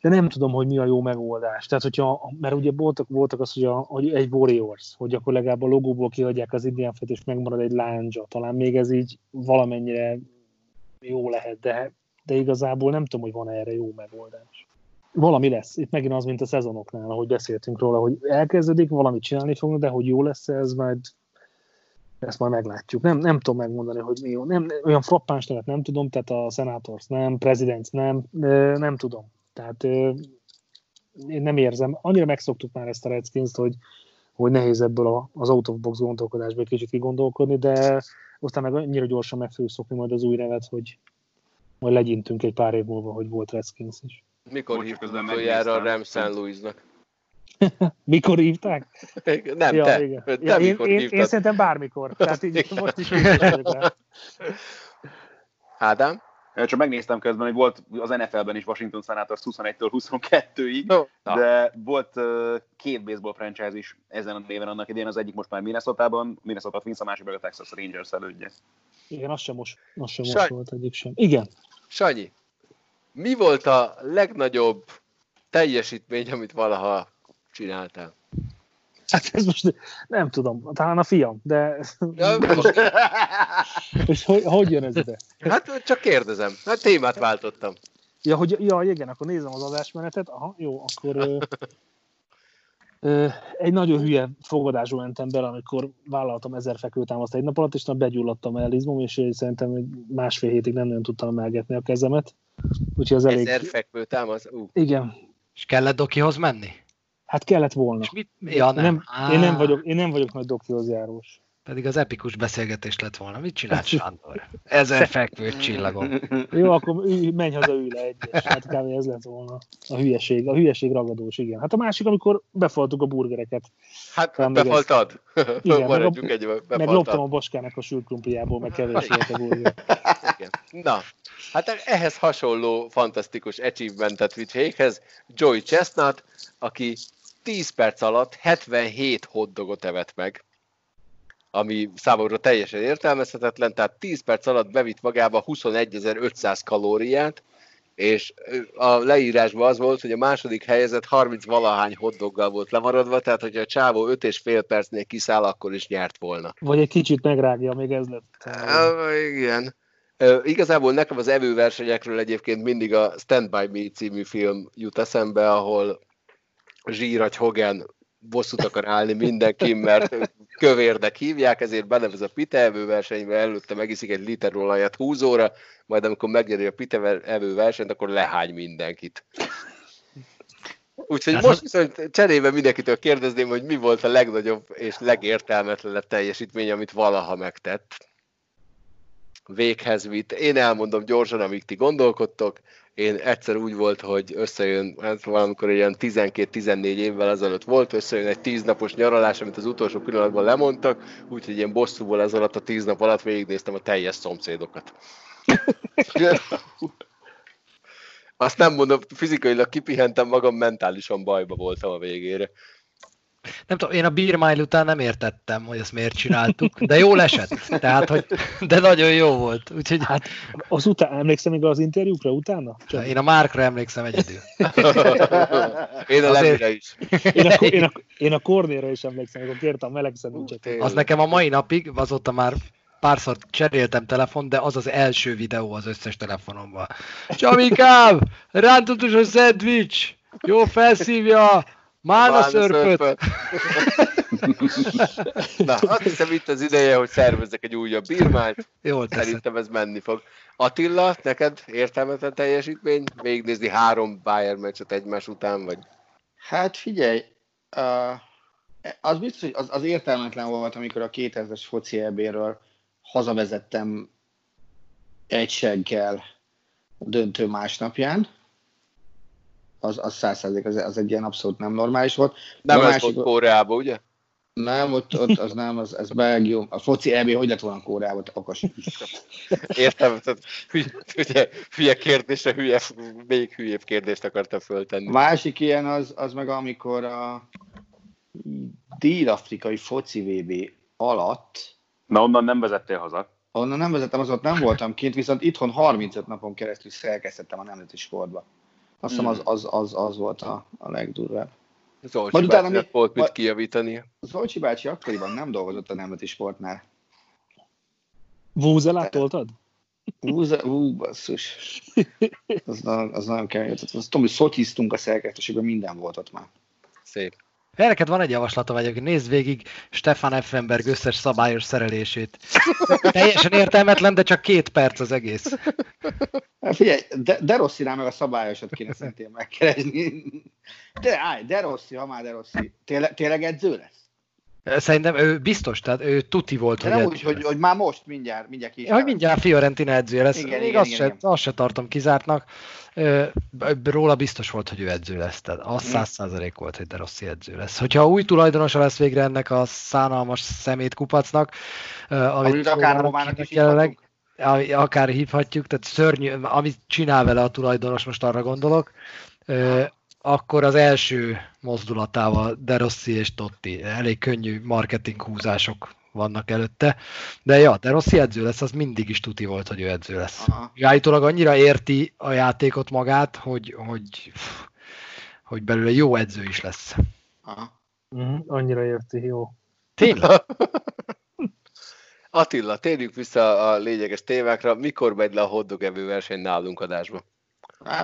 De nem tudom, hogy mi a jó megoldás. Tehát, hogyha, mert ugye voltak, voltak az, hogy, a, hogy egy Warriors, hogy akkor legalább a logóból kihagyják az Indian Fet, és megmarad egy lándzsa. Talán még ez így valamennyire jó lehet, de, de igazából nem tudom, hogy van erre jó megoldás. Valami lesz. Itt megint az, mint a szezonoknál, ahogy beszéltünk róla, hogy elkezdődik, valamit csinálni fognak, de hogy jó lesz ez, majd ezt majd meglátjuk. Nem, nem tudom megmondani, hogy mi jó. Nem, olyan frappáns nevet nem tudom, tehát a Senators nem, Presidents nem, nem tudom. Tehát én nem érzem. Annyira megszoktuk már ezt a redskins hogy, hogy nehéz ebből az out of box gondolkodásból kicsit kigondolkodni, de aztán meg annyira gyorsan meg fogjuk szokni majd az új nevet, hogy majd legyintünk egy pár év múlva, hogy volt Redskins is. Mikor Bocs, hívtuk utoljára a megnéztem. Rem St. Louisnak? [laughs] Mikor hívták? Nem, te. igen. Te Ja, én, mikor én, hívtad? én, szerintem bármikor. Tehát így Igen. most is. Ádám? Csak megnéztem közben, hogy volt az NFL-ben is Washington Senators 21-től 22-ig, Jó. Na. de volt uh, két baseball franchise is ezen a néven annak idén, az egyik most már Minnesota-ban, Minnesota Twins, a másik meg a Texas Rangers elődje. Igen, az sem most, az sem Saj- most volt egyik sem. Igen. Sanyi, mi volt a legnagyobb teljesítmény, amit valaha csináltál? Hát ez most nem tudom, talán a fiam, de Ja, [laughs] [laughs] és hogy, hogy jön ez ide? hát csak kérdezem. Hát témát váltottam. Ja, hogy, ja, igen, akkor nézem az adásmenetet. Aha, jó, akkor ö, ö, egy nagyon hülye fogadásba mentem bele, amikor vállaltam ezer fekvőtámaszt egy nap alatt, és na begyulladtam el izmom, és szerintem másfél hétig nem nagyon tudtam emelgetni a kezemet. Úgyhogy az elég... Ezer fekvő támasz. Ú, Igen, És kellett Dokihoz menni? hát kellett volna. És mit? Ja, nem. nem, Á, én, nem vagyok, én nem vagyok nagy doktorhoz járós. Pedig az epikus beszélgetés lett volna. Mit csinált [laughs] Sándor? Ezer fekvő csillagom. Jó, akkor ülj, menj haza, ülj le egyes. Hát kb. ez lett volna a hülyeség. A hülyeség ragadós, igen. Hát a másik, amikor befaltuk a burgereket. hát Talán befaltad? Igen, meg, [laughs] Maradjunk a, egy, meg loptam befaltad. a boskának a sült krumpliából, meg kevés volt a burger. Igen. Na, hát ehhez hasonló fantasztikus achievementet vitt véghez Joey Chestnut, aki 10 perc alatt 77 hotdogot evett meg, ami számomra teljesen értelmezhetetlen, tehát 10 perc alatt bevitt magába 21.500 kalóriát, és a leírásban az volt, hogy a második helyezett 30 valahány hotdoggal volt lemaradva, tehát hogyha a csávó 5 és fél percnél kiszáll, akkor is nyert volna. Vagy egy kicsit megrágja, még ez lett. Uh, igen. Uh, igazából nekem az evőversenyekről egyébként mindig a Stand By Me című film jut eszembe, ahol Zsíragy Hogan bosszút akar állni mindenki, mert kövérnek hívják, ezért benevez a pite evőversenybe, előtte megiszik egy liter olajat húzóra, majd amikor megnyeri a pite evőversenyt, akkor lehány mindenkit. Úgyhogy Hát most viszont cserébe mindenkitől kérdezném, hogy mi volt a legnagyobb és legértelmetlenebb teljesítmény, amit valaha megtett. Véghez vitt. Én elmondom gyorsan, amíg ti gondolkodtok. Én egyszer úgy volt, hogy összejön, hát valamikor ilyen 12-14 évvel ezelőtt volt, összejön egy 10 napos nyaralás, amit az utolsó pillanatban lemondtak, úgyhogy ilyen bosszúból ez alatt a 10 nap alatt végignéztem a teljes szomszédokat. Azt nem mondom, fizikailag kipihentem magam, mentálisan bajba voltam a végére. Nem tudom, én a Beer Mile után nem értettem, hogy ezt miért csináltuk, de jól esett, tehát, hogy, de nagyon jó volt. Úgyhogy... Hát az után, emlékszem még az interjúkra utána? Csak... Én a Márkra emlékszem egyedül. én a Lemire is. Én a, én, a, én a Kornéra is emlékszem, amikor kértem a meleg szendvicset. Az nekem a mai napig, azóta már párszor cseréltem telefon, de az az első videó az összes telefonomban. Csamikám, rántotos a szendvics, jó felszívja, Mána szörpöt! [laughs] Na, azt hiszem itt az ideje, hogy szervezzek egy újabb bírmányt. Jól Szerintem ez menni fog. Attila, neked értelmetlen teljesítmény? Végignézni három Bayern meccset egymás után, vagy? Hát figyelj, uh, az biztos, hogy az, az értelmetlen volt, amikor a 2000-es foci eb hazavezettem egy seggel a döntő másnapján, az, az százszerzék, az, az egy ilyen abszolút nem normális volt. Nem ez másik... volt Koreában, ugye? Nem, ott, ott az nem, az, az Belgium. A foci EB hogy lett volna Koreában, okos. Értem, tehát hülye, hülye kérdésre hülye, még hülyébb kérdést akartam föltenni. A másik ilyen az, az meg amikor a dél-afrikai foci VB alatt Na onnan nem vezettél haza. Onnan nem vezettem, az ott nem voltam kint, viszont itthon 35 napon keresztül szerkesztettem a nemzeti sportba. Azt hiszem az, hmm. az, az, az volt a, a legdurvább. Zolcsi Majd utána mi, volt mit kijavítani. Zolcsi bácsi akkoriban nem dolgozott a nemzeti sportnál. Vúzelát toltad? Vúze, ú, basszus. [laughs] Az, az nagyon kemény. Azt tudom, hogy szotyiztunk a szerkesztőségben, minden volt ott már. Szép. Neked van egy javaslatom egyébként, nézd végig Stefan Effenberg összes szabályos szerelését. Teljesen értelmetlen, de csak két perc az egész. Hát figyelj, de, de Rosszinál meg a szabályosat kéne szerintem megkeresni. De állj, de Rossi, ha már de Rossi, tényleg, tényleg edző lesz? Szerintem ő biztos, tehát ő tuti volt, hogy, nem úgy, hogy, hogy, már most mindjárt, mindjárt kis. Ja, hogy mindjárt Fiorentina edzője lesz. Igen, Még igen, azt, igen, se, igen. azt se tartom kizártnak. Róla biztos volt, hogy ő edző lesz. Tehát az száz százalék volt, hogy De Rossi edző lesz. Hogyha új tulajdonosa lesz végre ennek a szánalmas szemét kupacnak, amit, amit akár Romának is jelenleg, akár hívhatjuk, tehát szörnyű, amit csinál vele a tulajdonos, most arra gondolok, akkor az első mozdulatával De Rossi és Totti. Elég könnyű marketing húzások vannak előtte. De ja, De Rossi edző lesz, az mindig is tuti volt, hogy ő edző lesz. Állítólag annyira érti a játékot magát, hogy, hogy, hogy belőle jó edző is lesz. Aha. Uh-huh, annyira érti, jó. Tényleg? [laughs] Attila, térjünk vissza a lényeges témákra. Mikor megy le a hoddog verseny nálunk adásba?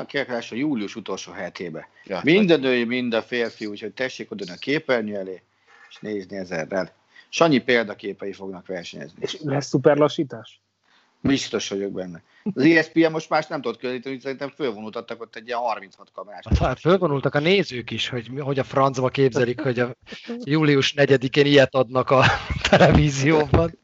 Kérlek, a július utolsó hetébe. Ja, mind a női, mind a férfi, úgyhogy tessék oda a képernyő elé, és nézni ezerrel. Sanyi példaképei fognak versenyezni. És lesz szuperlassítás? Biztos vagyok benne. Az ESPN most más nem tudott közelíteni, hogy szerintem fölvonultattak ott egy ilyen 36 kamerás. Hát fölvonultak a nézők is, hogy, hogy a francba képzelik, hogy a július 4-én ilyet adnak a [laughs] televízióban.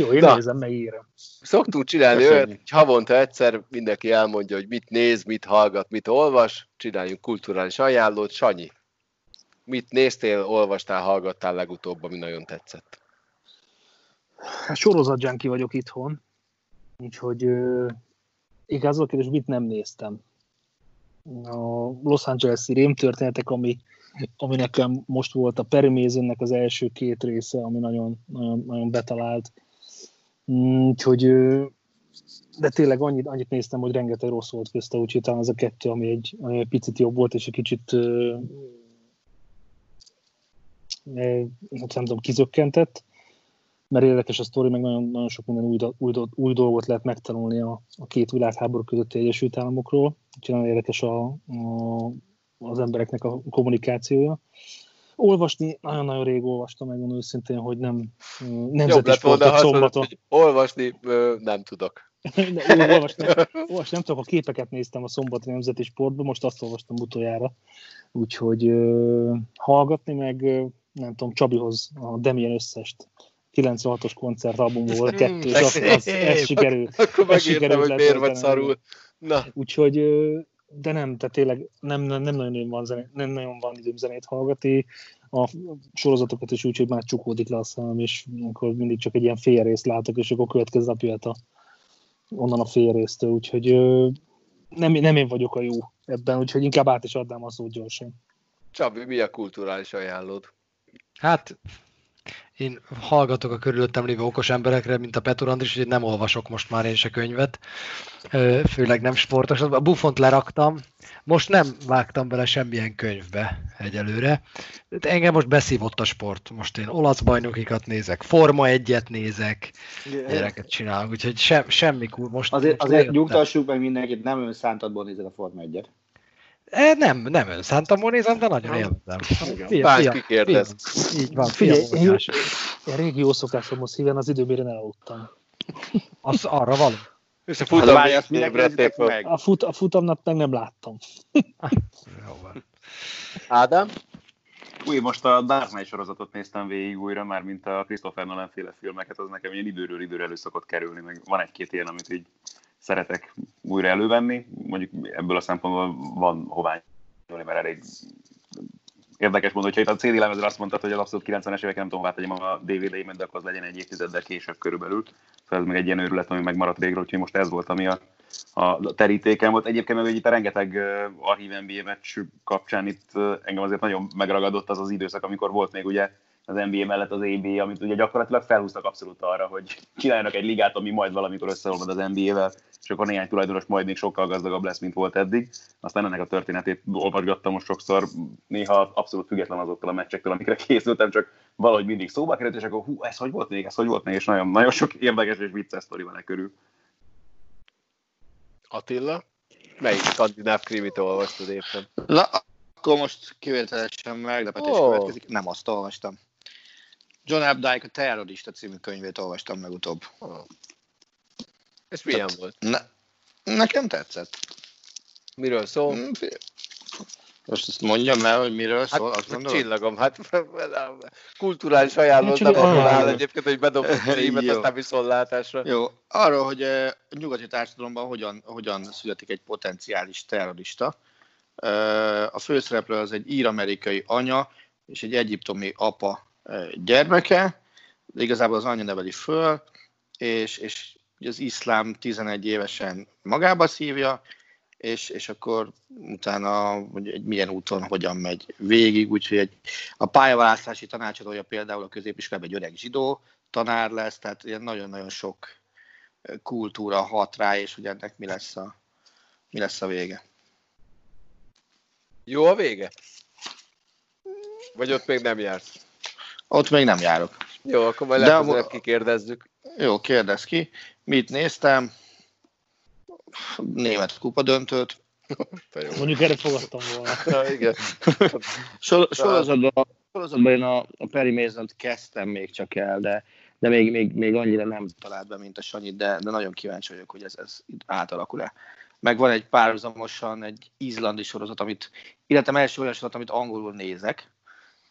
Jó, én Na. nézem, megírom. Szoktunk csinálni olyat, hogy havonta egyszer mindenki elmondja, hogy mit néz, mit hallgat, mit olvas, csináljunk kulturális ajánlót. Sanyi, mit néztél, olvastál, hallgattál legutóbb, ami nagyon tetszett? Hát sorozatjánki vagyok itthon, úgyhogy uh, igaz a kérdés, mit nem néztem. A Los Angeles-i rémtörténetek, ami, ami nekem most volt a Perry Masonnek az első két része, ami nagyon, nagyon, nagyon betalált úgyhogy, de tényleg annyit, annyit néztem, hogy rengeteg rossz volt közte, úgyhogy talán az a kettő, ami egy, ami egy picit jobb volt, és egy kicsit hát nem tudom, kizökkentett, mert érdekes a sztori, meg nagyon, nagyon sok minden új, új, új dolgot lehet megtanulni a, a két világháború közötti Egyesült Államokról, úgyhogy nagyon érdekes a, a, az embereknek a kommunikációja. Olvasni, nagyon-nagyon rég olvastam, megmondom őszintén, hogy nem nemzeti sportot szombaton. Olvasni nem tudok. [laughs] De, olvasni, olvasni, nem tudok, a képeket néztem a szombati nemzeti sportban, most azt olvastam utoljára. Úgyhogy uh, hallgatni meg, nem tudom, Csabihoz a Demien összest 96-os koncertalbumból kettő, és az, az, ez sikerült. Akkor megértem, hogy miért vagy szarul. Na. Úgyhogy de nem, tehát tényleg nem, nem, nem, nagyon, van zenét, nem nagyon van időm zenét hallgatni, a sorozatokat is úgy, hogy már csukódik le a szemem, és akkor mindig csak egy ilyen fél részt látok, és akkor következő nap jöhet a, onnan a fél résztől, úgyhogy nem, nem én vagyok a jó ebben, úgyhogy inkább át is adnám a szót gyorsan. Csabi, mi a kulturális ajánlód? Hát én hallgatok a körülöttem lévő okos emberekre, mint a Petur Andris, úgyhogy nem olvasok most már én se könyvet, főleg nem sportos. A Buffont leraktam, most nem vágtam bele semmilyen könyvbe egyelőre. De engem most beszívott a sport. Most én olasz bajnokikat nézek, Forma egyet nézek, gyereket csinálok, úgyhogy sem, semmi kúr. Most, Azért, most azért nyugtassuk meg mindenkit, nem önszántadból nézed a Forma 1-et. E, nem, nem önszántamból nézem, de nagyon élvezem. Fia- kikérdez. fia- Így van, Figyelj, fiam, én, régi jó szokásomhoz híven az időmérén elaludtam. Az arra való. És a Hát futam várj, azt évre mindenki nézzétek tép meg. A, fut, a futamnat meg nem láttam. Jó van. Ádám? Új, most a Dark Knight sorozatot néztem végig újra, már mint a Christopher Nolan féle filmeket, az nekem ilyen időről időre elő szokott kerülni, meg van egy-két ilyen, amit így szeretek újra elővenni. Mondjuk ebből a szempontból van hová nyúlni, mert elég érdekes mondani, hogyha itt a CD lemezre azt mondtad, hogy az abszolút 90-es évek nem tudom, hová tegyem a DVD-imet, de akkor az legyen egy évtizeddel később körülbelül. Szóval ez még egy ilyen őrület, ami megmaradt régről, úgyhogy most ez volt, ami a, a terítéken volt. Egyébként meg itt a rengeteg archív NBA meccs kapcsán itt engem azért nagyon megragadott az az időszak, amikor volt még ugye az NBA mellett az ABA, amit ugye gyakorlatilag felhúztak abszolút arra, hogy csináljanak egy ligát, ami majd valamikor összeolvad az NBA-vel, és akkor néhány tulajdonos majd még sokkal gazdagabb lesz, mint volt eddig. Aztán ennek a történetét olvasgattam most sokszor, néha abszolút független azoktól a meccsektől, amikre készültem, csak valahogy mindig szóba került, és akkor hú, ez hogy volt még, ez hogy volt még, és nagyon, nagyon sok érdekes és vicces sztori van e körül. Attila? Melyik skandináv krimit olvastad éppen? Na, akkor most kivételesen meglepetés oh. következik. Nem azt olvastam. John Updike a Terrorista című könyvét olvastam legutóbb. És milyen Tehát- volt? Ne, nekem tetszett. Miről szól? Mm, Most ezt mondjam el, hogy miről szól, azt Hát, gondolod? csillagom, hát [laughs] kulturális ajánlót Csak nem egy- arról áll egyébként, hogy bedobsz a [laughs] címet, Jó. aztán viszontlátásra. Jó, arról, hogy a nyugati társadalomban hogyan, hogyan születik egy potenciális terrorista. A főszereplő az egy ír-amerikai anya és egy egyiptomi apa gyermeke, de igazából az anya neveli föl, és, és az iszlám 11 évesen magába szívja, és, és akkor utána hogy egy milyen úton hogyan megy végig, úgyhogy egy, a pályaválasztási tanácsadója például a középiskolában egy öreg zsidó tanár lesz, tehát ilyen nagyon-nagyon sok kultúra hat rá, és hogy ennek mi lesz a, mi lesz a vége. Jó a vége? Vagy ott még nem jársz? Ott még nem járok. Jó, akkor majd legközelebb a- kikérdezzük. Jó, kérdez ki. Mit néztem? Német kupa döntőt. [laughs] Mondjuk erre fogadtam volna. [laughs] Na, igen. Sor- Sorozatban, sorozatban én a, a Perry mason kezdtem még csak el, de, de még, még, még annyira nem. talált be, mint a Sanyi, de, de nagyon kíváncsi vagyok, hogy ez, ez átalakul-e. Meg van egy párhuzamosan egy izlandi sorozat, amit életem első olyan sorozat, amit angolul nézek,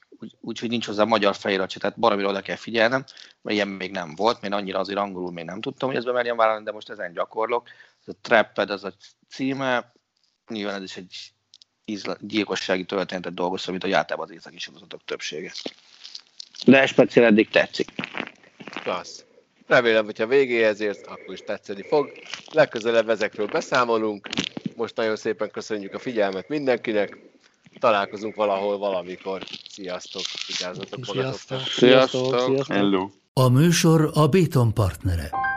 úgy- úgyhogy nincs hozzá magyar felirat se, tehát baromira oda kell figyelnem, mert ilyen még nem volt, még annyira azért angolul még nem tudtam, hogy ezt bemerjem vállalni, de most ezen gyakorlok. Ez a Trapped, ez a címe, nyilván ez is egy izla, gyilkossági történetet dolgoztam, mint a általában az északi sorozatok többsége. De speciál eddig tetszik. Klassz. Remélem, hogyha végéhez érsz, akkor is tetszeni fog. Legközelebb ezekről beszámolunk. Most nagyon szépen köszönjük a figyelmet mindenkinek. Találkozunk valahol, valamikor. Sziasztok! Vigyázzatok magatokra! Sziasztok! Sziasztok! Sziasztok! Hello! A műsor a Béton partnere.